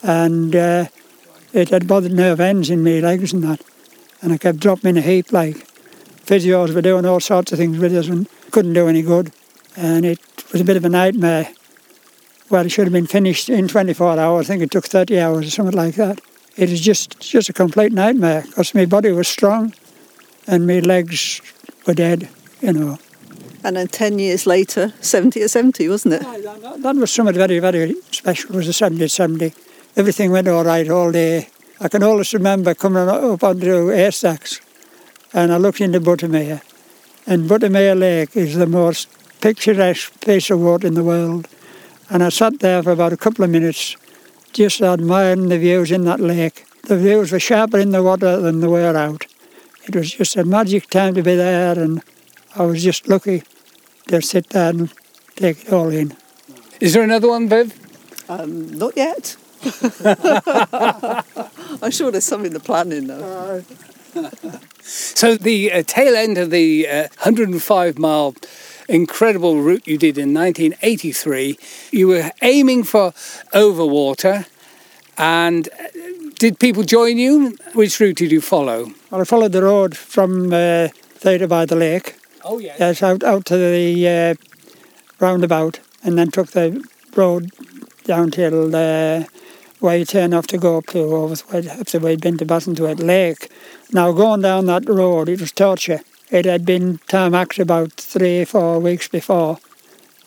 And uh, it had bothered nerve ends in my legs and that. And I kept dropping in a heap like physios were doing all sorts of things with us and couldn't do any good. And it was a bit of a nightmare. Well, it should have been finished in 24 hours. I think it took 30 hours or something like that. It was just just a complete nightmare because my body was strong and my legs were dead, you know. And then 10 years later, 70 or 70, wasn't it? That, that was something very, very special. It was a 70 70. Everything went all right all day. I can always remember coming up onto Haystacks and I looked into Buttermere. And Buttermere Lake is the most picturesque piece of water in the world. And I sat there for about a couple of minutes just admiring the views in that lake. The views were sharper in the water than they were out. It was just a magic time to be there and I was just lucky to sit there and take it all in. Is there another one, Viv? Um, not yet. I'm sure there's some in the planning though. So the uh, tail end of the uh, 105 mile incredible route you did in 1983. You were aiming for overwater, and uh, did people join you? Which route did you follow? Well, I followed the road from uh, Theta by the lake, Oh, yes. yes, out, out to the uh, roundabout, and then took the road down till uh, where you turn off to go up to Overthwaite, after we'd been to Bassenthwaite Lake. Now, going down that road, it was torture. It had been tarmacked about three, four weeks before,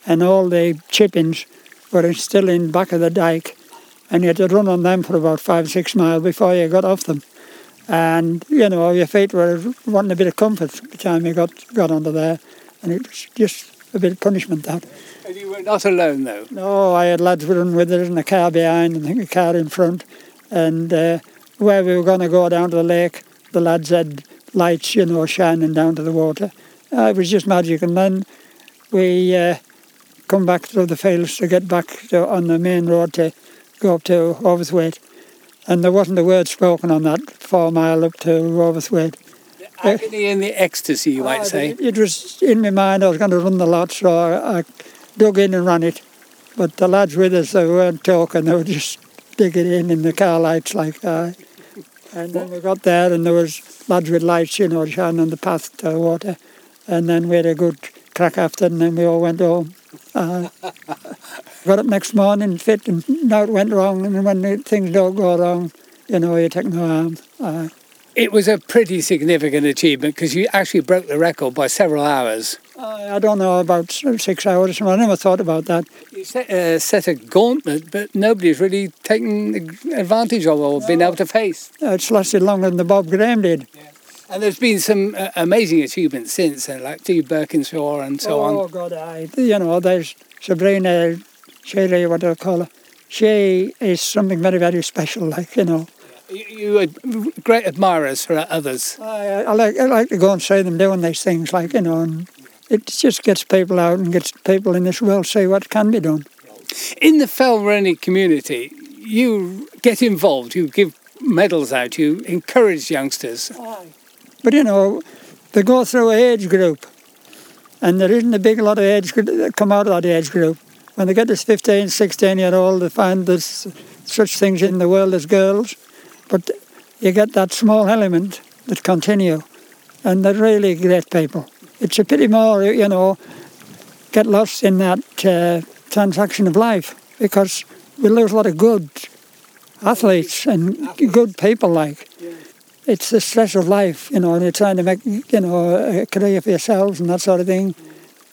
and all the chippings were still in back of the dike, and you had to run on them for about five, six miles before you got off them. And, you know, your feet were wanting a bit of comfort by the time you got, got onto there, and it was just a bit of punishment, that. And you were not alone, though. No, I had lads running with us and a car behind and a car in front. And uh, where we were going to go down to the lake, the lads had lights, you know, shining down to the water. Uh, it was just magic. And then we uh, come back through the fields to get back to, on the main road to go up to Overthwaite. And there wasn't a word spoken on that four mile up to Overthwaite. Agony and the ecstasy, you might Ah, say. It, it was in my mind I was going to run the lot, so I, I dug in and ran it. But the lads with us, they weren't talking, they were just digging in in the car lights like that. And then we got there and there was lads with lights, you know, shining on the path to the water. And then we had a good crack after and then we all went home. Uh, got up next morning fit and now it went wrong and when things don't go wrong, you know, you take no harm. Uh, It was a pretty significant achievement because you actually broke the record by several hours. I I don't know, about six hours. I never thought about that. You set, uh, set a gauntlet, but nobody's really taken advantage of or been able to face. Uh, It's lasted longer than the Bob Graham did. And there's been some uh, amazing achievements since, uh, like Steve Birkinshaw and so oh, on. Oh, God, I, you know, there's Sabrina Shirley, what do I call her? She is something very, very special, like, you know. You, you are great admirers for others. I, I, like, I like to go and see them doing these things, like, you know, and it just gets people out and gets people in this world see what can be done. In the Felrunny community, you get involved, you give medals out, you encourage youngsters. But, you know, they go through an age group, and there isn't a big lot of age group that come out of that age group. When they get this 15, 16 year old, they find there's such things in the world as girls, but you get that small element that continue, and they're really great people. It's a pity more, you know, get lost in that uh, transaction of life because we lose a lot of good athletes and good people like it's the stress of life, you know, and you're trying to make, you know, a career for yourselves and that sort of thing.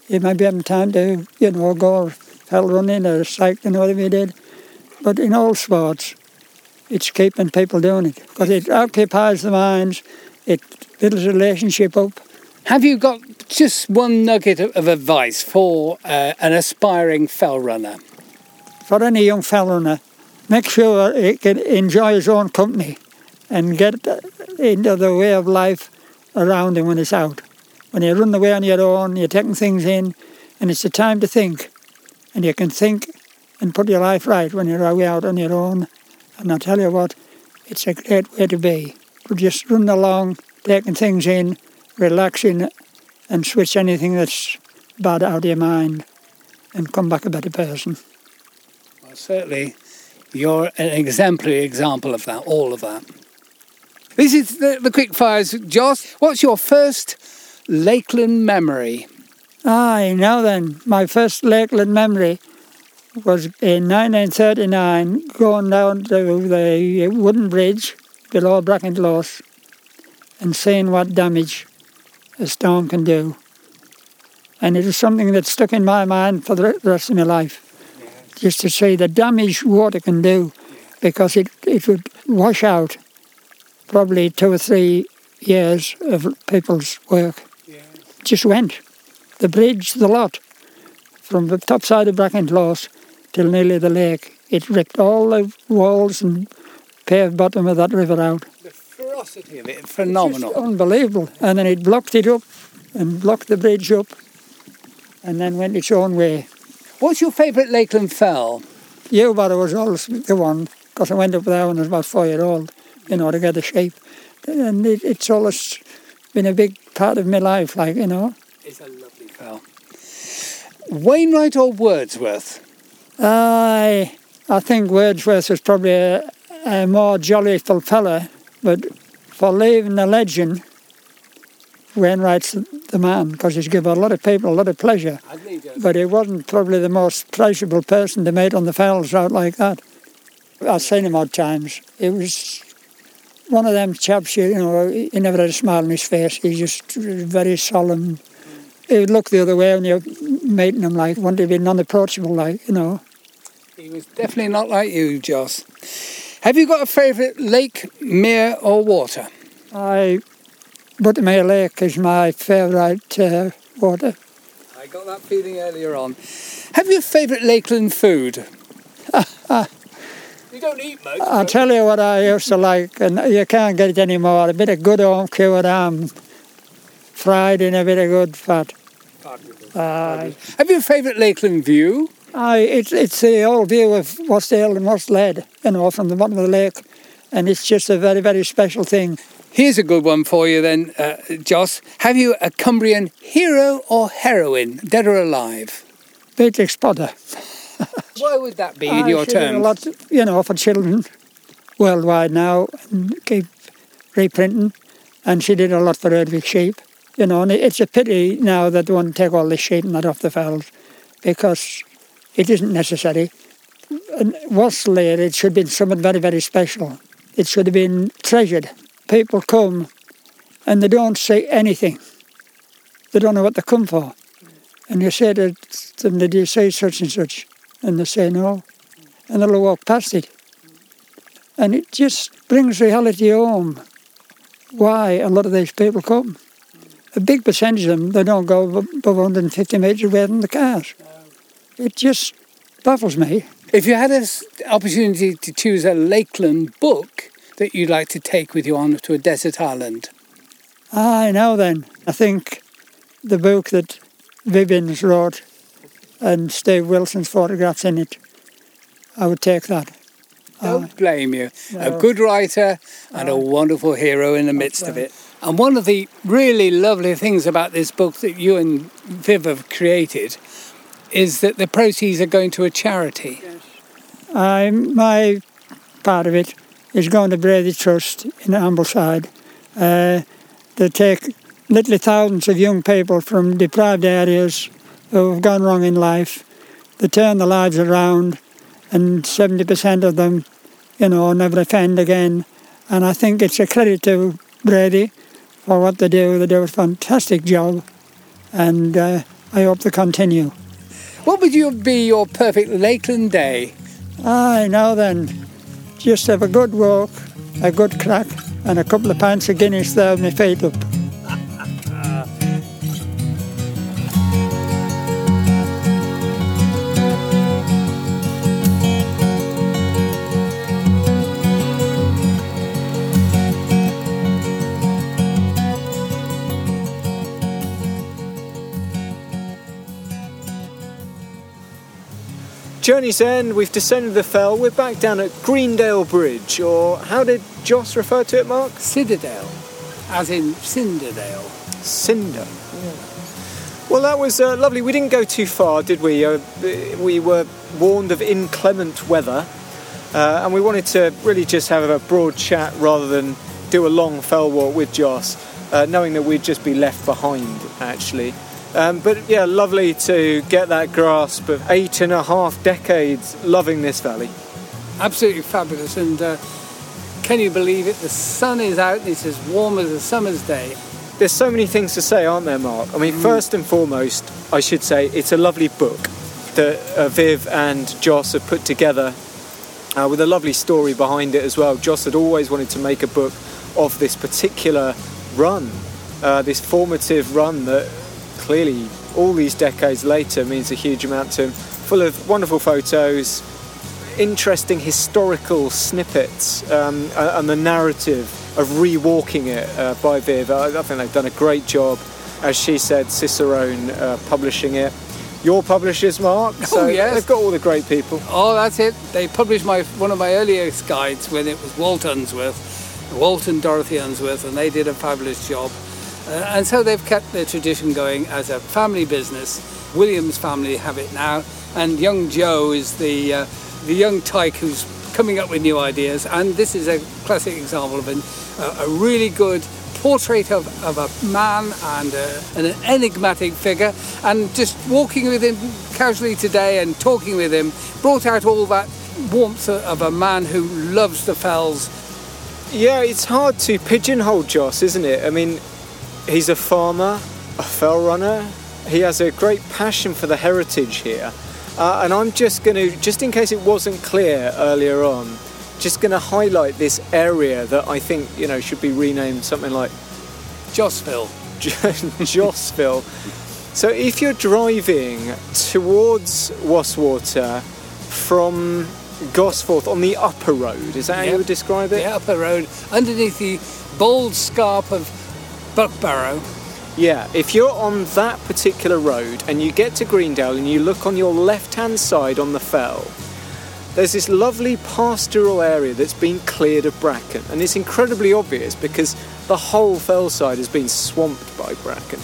You might be having time to, you know, go fell running or cycling, whatever you did. But in all sports, it's keeping people doing it because it occupies the minds, it builds a relationship up. Have you got just one nugget of advice for uh, an aspiring fell runner? For any young fell runner, make sure he can enjoy his own company and get into the way of life around him when he's out. When you run away on your own, you're taking things in, and it's the time to think. And you can think and put your life right when you're away out on your own. And I tell you what, it's a great way to be. But just run along, taking things in, relaxing, and switch anything that's bad out of your mind and come back a better person. Well, certainly, you're an exemplary example of that, all of that. This is the, the quick fires. Joss, what's your first Lakeland memory? Aye, now then, my first Lakeland memory was in 1939 going down to the wooden bridge below Brackenclose and seeing what damage a storm can do. And it was something that stuck in my mind for the rest of my life, just to see the damage water can do, because it, it would wash out probably two or three years of people's work. Just went the bridge, the lot, from the top side of Brackenclose till nearly the lake. It ripped all the walls and paved bottom of that river out. The ferocity of it, phenomenal. Just unbelievable. And then it blocked it up and blocked the bridge up and then went its own way. What's your favourite Lakeland fell? Yewbarrow was always the one because I went up there when I was about four year old, you know, to get the shape. And it, it's always been a big part of my life, like, you know. It's a lovely fell. Wainwright or Wordsworth? I, I think Wordsworth was probably a, a more joyful fellow, but for leaving the legend, Wainwright's the man because he's given a lot of people a lot of pleasure. But he wasn't probably the most pleasurable person to meet on the fells out like that. I've seen him odd times. He was one of them chaps, you know, he never had a smile on his face. He just very solemn. He would look the other way when you're meeting him, like, wanted to be non-approachable, like, you know. He was definitely not like you, Joss. Have you got a favourite lake, mere, or water? I Buttermere Lake is my favourite uh, water. I got that feeling earlier on. Have you a favourite Lakeland food? you don't eat much. I'll tell you what I used to like, and you can't get it anymore. A bit of good home cured ham, fried in a bit of good fat. Aye. Have you a favourite Lakeland view? Aye, it's it's the old view of Wasdale and what's Lead, you know, from the bottom of the lake, and it's just a very very special thing. Here's a good one for you then, uh, Joss. Have you a Cumbrian hero or heroine, dead or alive? Beatrix Potter. Why would that be in Aye, your terms? A lot, you know, for children worldwide now, and keep reprinting, and she did a lot for Herdwick sheep. You know, and it's a pity now that they want to take all the sheep and that off the fells, because it isn't necessary. And what's laid, it should have been something very, very special. It should have been treasured. People come and they don't say anything. They don't know what they come for. And you say to them, did you say such and such? And they say no. And they'll walk past it. And it just brings reality home why a lot of these people come. A big percentage of them, they don't go above above 150 metres away from the cars. It just baffles me. If you had an opportunity to choose a Lakeland book that you'd like to take with you on to a desert island, I know then, I think the book that Vivienne's wrote and Steve Wilson's photographs in it, I would take that. don't blame you. A good writer and a wonderful hero in the midst of it. And one of the really lovely things about this book that you and Viv have created is that the proceeds are going to a charity. I, my part of it is going to Brathay Trust in Ambleside. Uh, they take literally thousands of young people from deprived areas who have gone wrong in life. They turn their lives around, and 70% of them, you know, never offend again. And I think it's a credit to Brathay for what they do. They do a fantastic job, and uh, I hope they continue. What would you be your perfect Lakeland day? Aye, now then, just have a good walk, a good crack, and a couple of pints of Guinness there my feet up. Journey's end, we've descended the fell, we're back down at Greendale Bridge, or how did Joss refer to it, Mark? Citadel, as in Cinderdale. Cinder. Well, that was uh, lovely. We didn't go too far, did we? Uh, we were warned of inclement weather, uh, and we wanted to really just have a broad chat rather than do a long fell walk with Joss, uh, knowing that we'd just be left behind, actually. Um, but yeah, lovely to get that grasp of eight and a half decades loving this valley. Absolutely fabulous. And uh, can you believe it? The sun is out and it's as warm as a summer's day. There's so many things to say, aren't there, Mark? I mean, first and foremost, I should say it's a lovely book that uh, Viv and Joss have put together uh, with a lovely story behind it as well. Joss had always wanted to make a book of this particular run, uh, this formative run that clearly all these decades later means a huge amount to him, full of wonderful photos, interesting historical snippets, um, and the narrative of rewalking it uh, by Viv. I, I think they've done a great job. As she said, Cicerone uh, publishing it. Your publishers, Mark. So yes. they've got all the great people. Oh, that's it. They published my one of my earliest guides when it was Walt Unsworth, Walt and Dorothy Unsworth, and they did a fabulous job. Uh, and so they've kept their tradition going as a family business Williams family have it now, and young Joe is the uh, the young tyke who's coming up with new ideas. And this is a classic example of an, uh, a really good portrait of, of a man and, uh, and an enigmatic figure. And just walking with him casually today and talking with him brought out all that warmth of a man who loves the fells. Yeah, it's hard to pigeonhole Joss, isn't it? I mean, he's a farmer, a fell runner. He has a great passion for the heritage here. Uh, and I'm just going to, just in case it wasn't clear earlier on, just going to highlight this area that I think, you know, should be renamed something like Jossville. Jossville. so if you're driving towards Wastwater from Gosforth on the upper road, is that yep. how you would describe it? The upper road, underneath the bold scarp of Buckbarrow. Yeah, if you're on that particular road and you get to Greendale and you look on your left hand side on the fell, there's this lovely pastoral area that's been cleared of bracken, and it's incredibly obvious because the whole fell side has been swamped by bracken.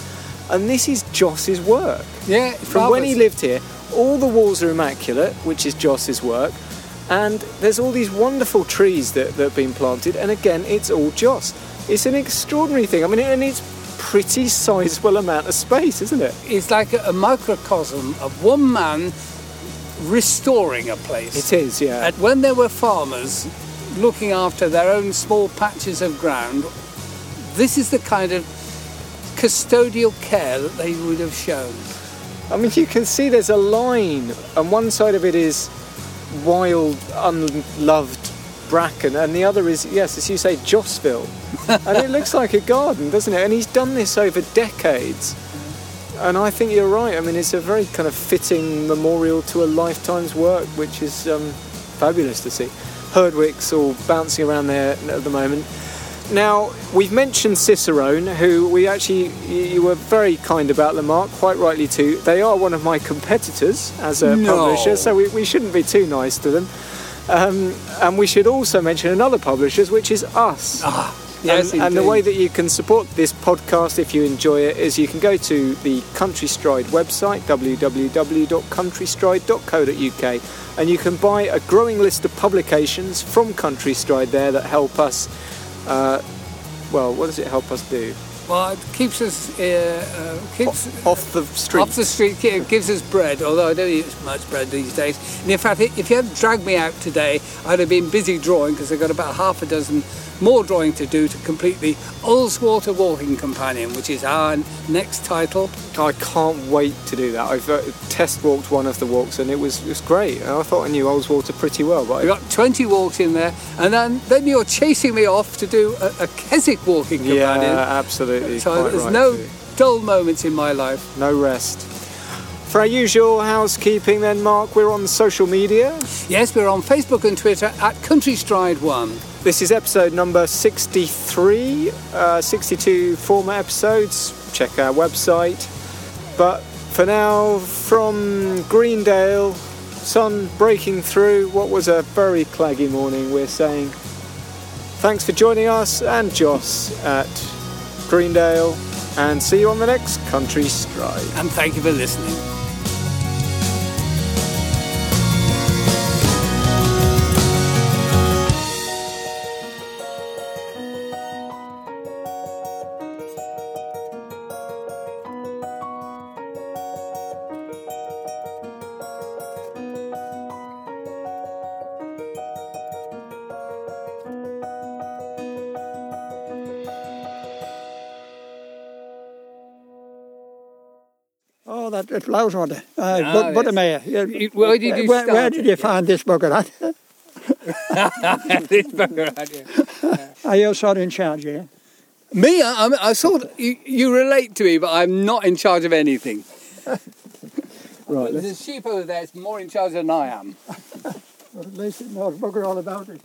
And this is Joss's work. Yeah, from when he lived here, all the walls are immaculate, which is Joss's work, and there's all these wonderful trees that, that have been planted, and again, it's all Joss. It's an extraordinary thing. I mean, and it's pretty sizable amount of space, isn't it? It's like a, microcosm of one man restoring a place. It is, yeah. And when there were farmers looking after their own small patches of ground, this is the kind of custodial care that they would have shown. I mean, you can see there's a line, and one side of it is wild, unloved Bracken, and the other is, yes, as you say, Jossville. and it looks like a garden, doesn't it? And he's done this over decades. And I think you're right. I mean, it's a very kind of fitting memorial to a lifetime's work, which is um, fabulous to see. Herdwicks all bouncing around there at the moment. Now, we've mentioned Cicerone, who we actually, you were very kind about, Lamarck, quite rightly too. They are one of my competitors as a no. publisher, so we, we shouldn't be too nice to them. Um, and we should also mention another publisher, which is us. Ah, yes, and, and, the way that you can support this podcast if you enjoy it is you can go to the Countrystride website, www.countrystride.co.uk, and you can buy a growing list of publications from Countrystride there that help us. Uh, well, what does it help us do? Well, it keeps us uh, uh, keeps off the street. Off the street, it gives us bread. Although I don't eat much bread these days. And in fact, if you hadn't dragged me out today, I'd have been busy drawing because I've got about half a dozen more drawing to do to complete the Ullswater Walking Companion, which is our next title. I can't wait to do that. I've uh, test walked one of the walks and it was, it was great. I thought I knew Ullswater pretty well. But We've got 20 walks in there, and then, then you're chasing me off to do a, a Keswick Walking Companion. Yeah, absolutely. So there's right no dull moments in my life. No rest. For our usual housekeeping, then, Mark, we're on social media. Yes, we're on Facebook and Twitter at Countrystride1. This is episode number 63, uh, 62 former episodes. Check our website. But for now, from Greendale, sun breaking through what was a very claggy morning, we're saying thanks for joining us and Joss at Greendale, and see you on the next Country Stride. And thank you for listening. That, that flowers. Uh, but, Buttermere. You- where did you where, where did you find this of that? This bugger had you. Are you sort of in charge here? Me, I, I'm- I sort of, you, you relate to me, but I'm not in charge of anything. Right. There's a sheep over there that's more in charge than I am. Well, at least it knows bugger all about it.